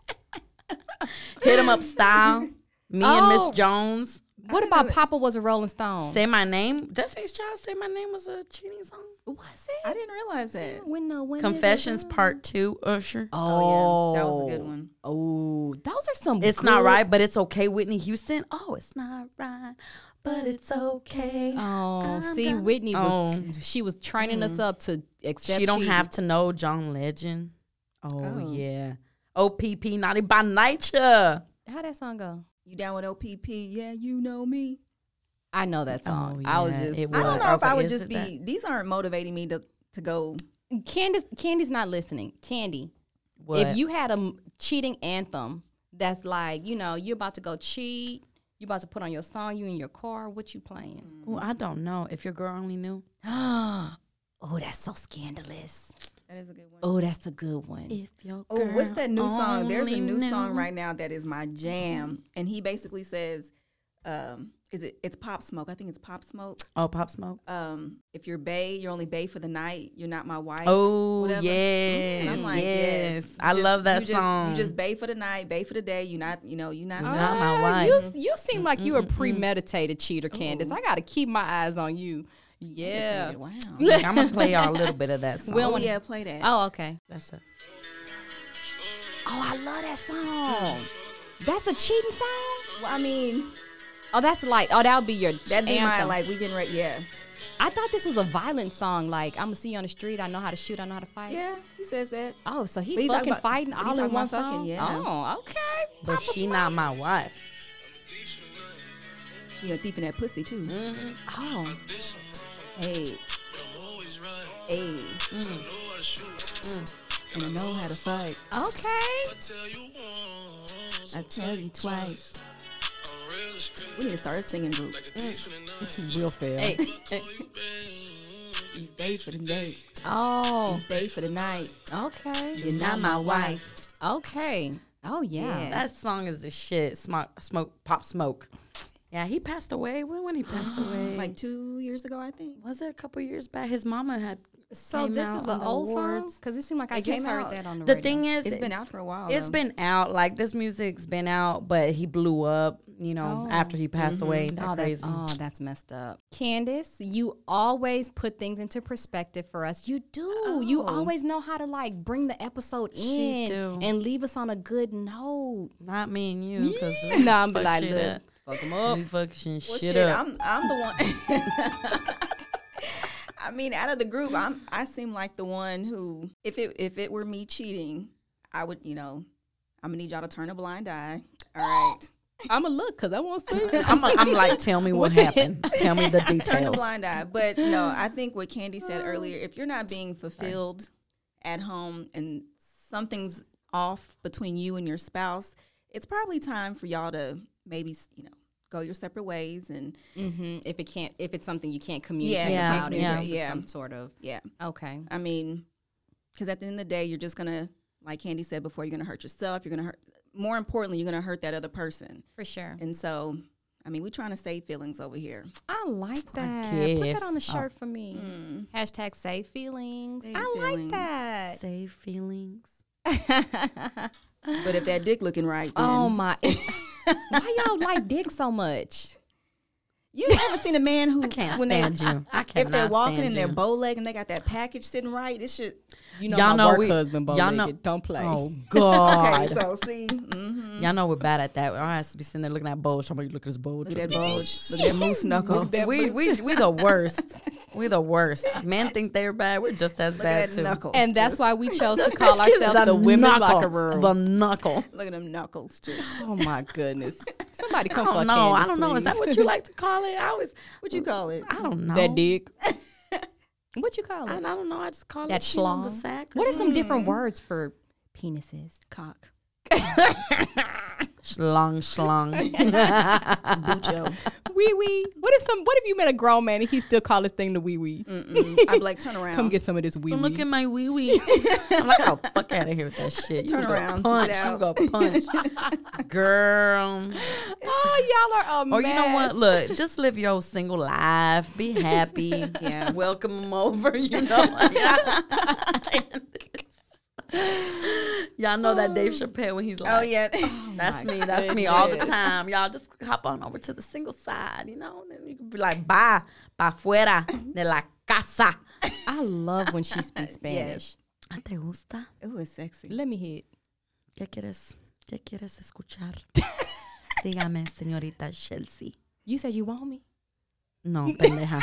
Hit 'em up style. Me and Miss Oh. Jones. What about Papa was a Rolling Stone? Say my name. Destiny's Child say my name was a cheating song. was it? I didn't realize that. When no when is it Confessions? Part Two, Usher. Oh, yeah. That was a good oh. one. Oh, those are some. It's not right, but it's okay. Whitney Houston. Oh, it's not right, but it's okay. Oh, see, gonna- Whitney was Oh. she was training us mm. up to accept. she don't cheating. have to know John Legend. Oh, Oh. yeah. OPP naughty by nature. How that song go? You down with OPP? Yeah, you know me. I know that song. Oh, I was just. it I don't know if I would just be. that? These aren't motivating me to to go. Candace, Candy's not listening. Candy, What? if you had a cheating anthem that's like, you know, you're about to go cheat, you about to put on your song, you in your car, what you playing? Oh, I don't know. If your girl only knew. oh, that's so scandalous. That is a good one. Oh, that's a good one. If your Oh, what's that new song? There's a only new song right now that is my jam, mm-hmm. and he basically says, um, "Is it? It's Pop Smoke. I think it's Pop Smoke. Oh, Pop Smoke. Um, if you're bae, you're only bae for the night. You're not my wife. Oh, whatever. yes. And I'm like, yes. yes. I just- love that you just, song. You just bae for the night, bae for the day. You're not, you know, you not. Not not my wife. You, you seem mm, like mm, you a premeditated cheater, Candace. Oh. I got to keep my eyes on you. Yeah. Wow. Like, I'm going to play y'all a little bit of that song. Well, Oh yeah, play that. Oh, okay. That's it. Oh, I love that song. That's a cheating song? Well, I mean, Oh, that's like, oh, that'll be your that'd be my like we getting ready. Yeah, I thought this was a violent song. Like, I'm gonna see you on the street. I know how to shoot. I know how to fight. yeah. He says that. Oh, so he he fucking about- fighting all in one about fucking, song. yeah. Oh, okay. But Papa she Smoke. not my wife. You a thief in that pussy too. Mm-hmm. Oh, Hey, hey. Mm. Mm. And I know how to fight. okay. I tell you twice. We need to start a mm. singing group. Real fair. Hey, hey. Day for the day. Oh, Stay for the night. okay. You're not my wife. Okay. Oh yeah. Yeah. That song is the shit. Smoke, smoke, pop, smoke. Yeah, he passed away. When when he passed away? Like two years ago, I think. was it a couple years back? His mama had. So came this out is an the old song because it seemed like I It just came heard out- that on the, The radio. thing is, It's been out for a while. It's though. been out. Like this music's been out, but he blew up. You know, Oh. after he passed mm-hmm. away. Oh, that Oh, crazy. that's, oh, that's messed up. Candace, you always put things into perspective for us. You do. You Oh. always know how to like bring the episode She in do. and leave us on a good note. Not me and you, because no, I'm be like, look, fuck them up. we fucking Well, shit, shit, up. I'm I'm the one. I mean, out of the group, I'm I seem like the one who, if it if it were me cheating, I would, you know, I'm gonna need y'all to turn a blind eye. All right, I'm going to look because I want to see. I'm, a, I'm like, tell me what, What happened. tell me the details. turn a details. blind eye. But no, I think what Candy said earlier, if you're not being fulfilled at home and something's off between you and your spouse, it's probably time for y'all to maybe, you know, go your separate ways and hmm If it can't, if it's something you can't communicate Yeah, about, yeah. into Yeah. some sort of yeah. okay. I mean, because at the end of the day, you're just gonna, like Candy said before, you're gonna hurt yourself. You're gonna hurt. More importantly, you're gonna hurt that other person. For sure. And so, I mean, we're trying to save feelings over here. I like that. Put that on the Oh. shirt for me. Mm. Hashtag save feelings. Save I feelings. like that. Save feelings. But if that dick looking right, then oh my! Why y'all like dick so much? You ever seen a man who I can't when stand they, you. I if they're walking stand in their you. bow leg and they got that package sitting right, it should. You know Y'all my know work we- husband bow y'all know- Don't play. Oh God. Okay, so see, mm-hmm. Y'all know we're bad at that. Our ass be sitting there looking at bulge. Somebody look at his bulge. look at that bulge, look at that moose knuckle. that We we we the worst. we the worst. Men think they're bad. We're just as Look bad that too. knuckle. and that's Just why we chose to call ourselves the, women's knuckle, locker room. The knuckle. look at them knuckles. too. oh my goodness! Somebody I come don't fuck know. I don't know. Is that what you like to call it? I always. what you call it? I don't know. that dick? what you call it? I, I don't know. I just call That it schlong? the sack. What are some different mm. words for penises? Cock. Schlong, schlong. Bucho. Wee wee. What if some? What if you met a grown man and he still call his thing the wee wee? I'm like, turn around. Come get some of this wee Don't wee. look at my wee wee. I'm like, oh, fuck out of here with that shit. Turn you go around, Punch. You go punch. Girl. oh, y'all are a Or you know what? Look, just live your single life. Be happy. Yeah. Welcome them over. You know. Y'all know that Dave Chappelle when he's like, Oh yeah. That's me. That's me all the time. Y'all just hop on over to the single side, you know. Then you can be like, "Bye, pa fuera de la casa." I love when she speaks Spanish. Ah, ¿Te gusta? It was sexy. Let me hit. ¿Qué quieres? ¿Qué quieres escuchar? Dígame, señorita Chelsea. You said you want me. No, pendeja.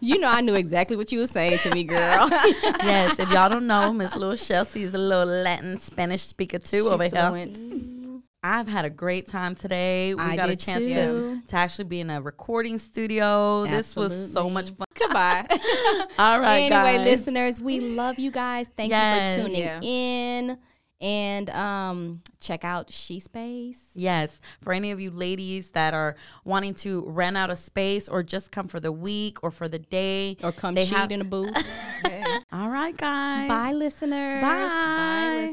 You know I knew exactly what you were saying to me, girl. yes, if y'all don't know, Miss Little Chelsea is a little Latin Spanish speaker too over She's here. fluent. I've had a great time today. We I got a did chance too. to, to actually be in a recording studio. This was so much fun. Goodbye. All right, anyway, guys. listeners, we love you guys. Thank Yes. you for tuning Yeah. in. And um, check out She Space. Yes, for any of you ladies that are wanting to rent out a space or just come for the week or for the day. Or come They cheat have- in a booth. Yeah. All right, guys. Bye, listeners. Bye. Bye,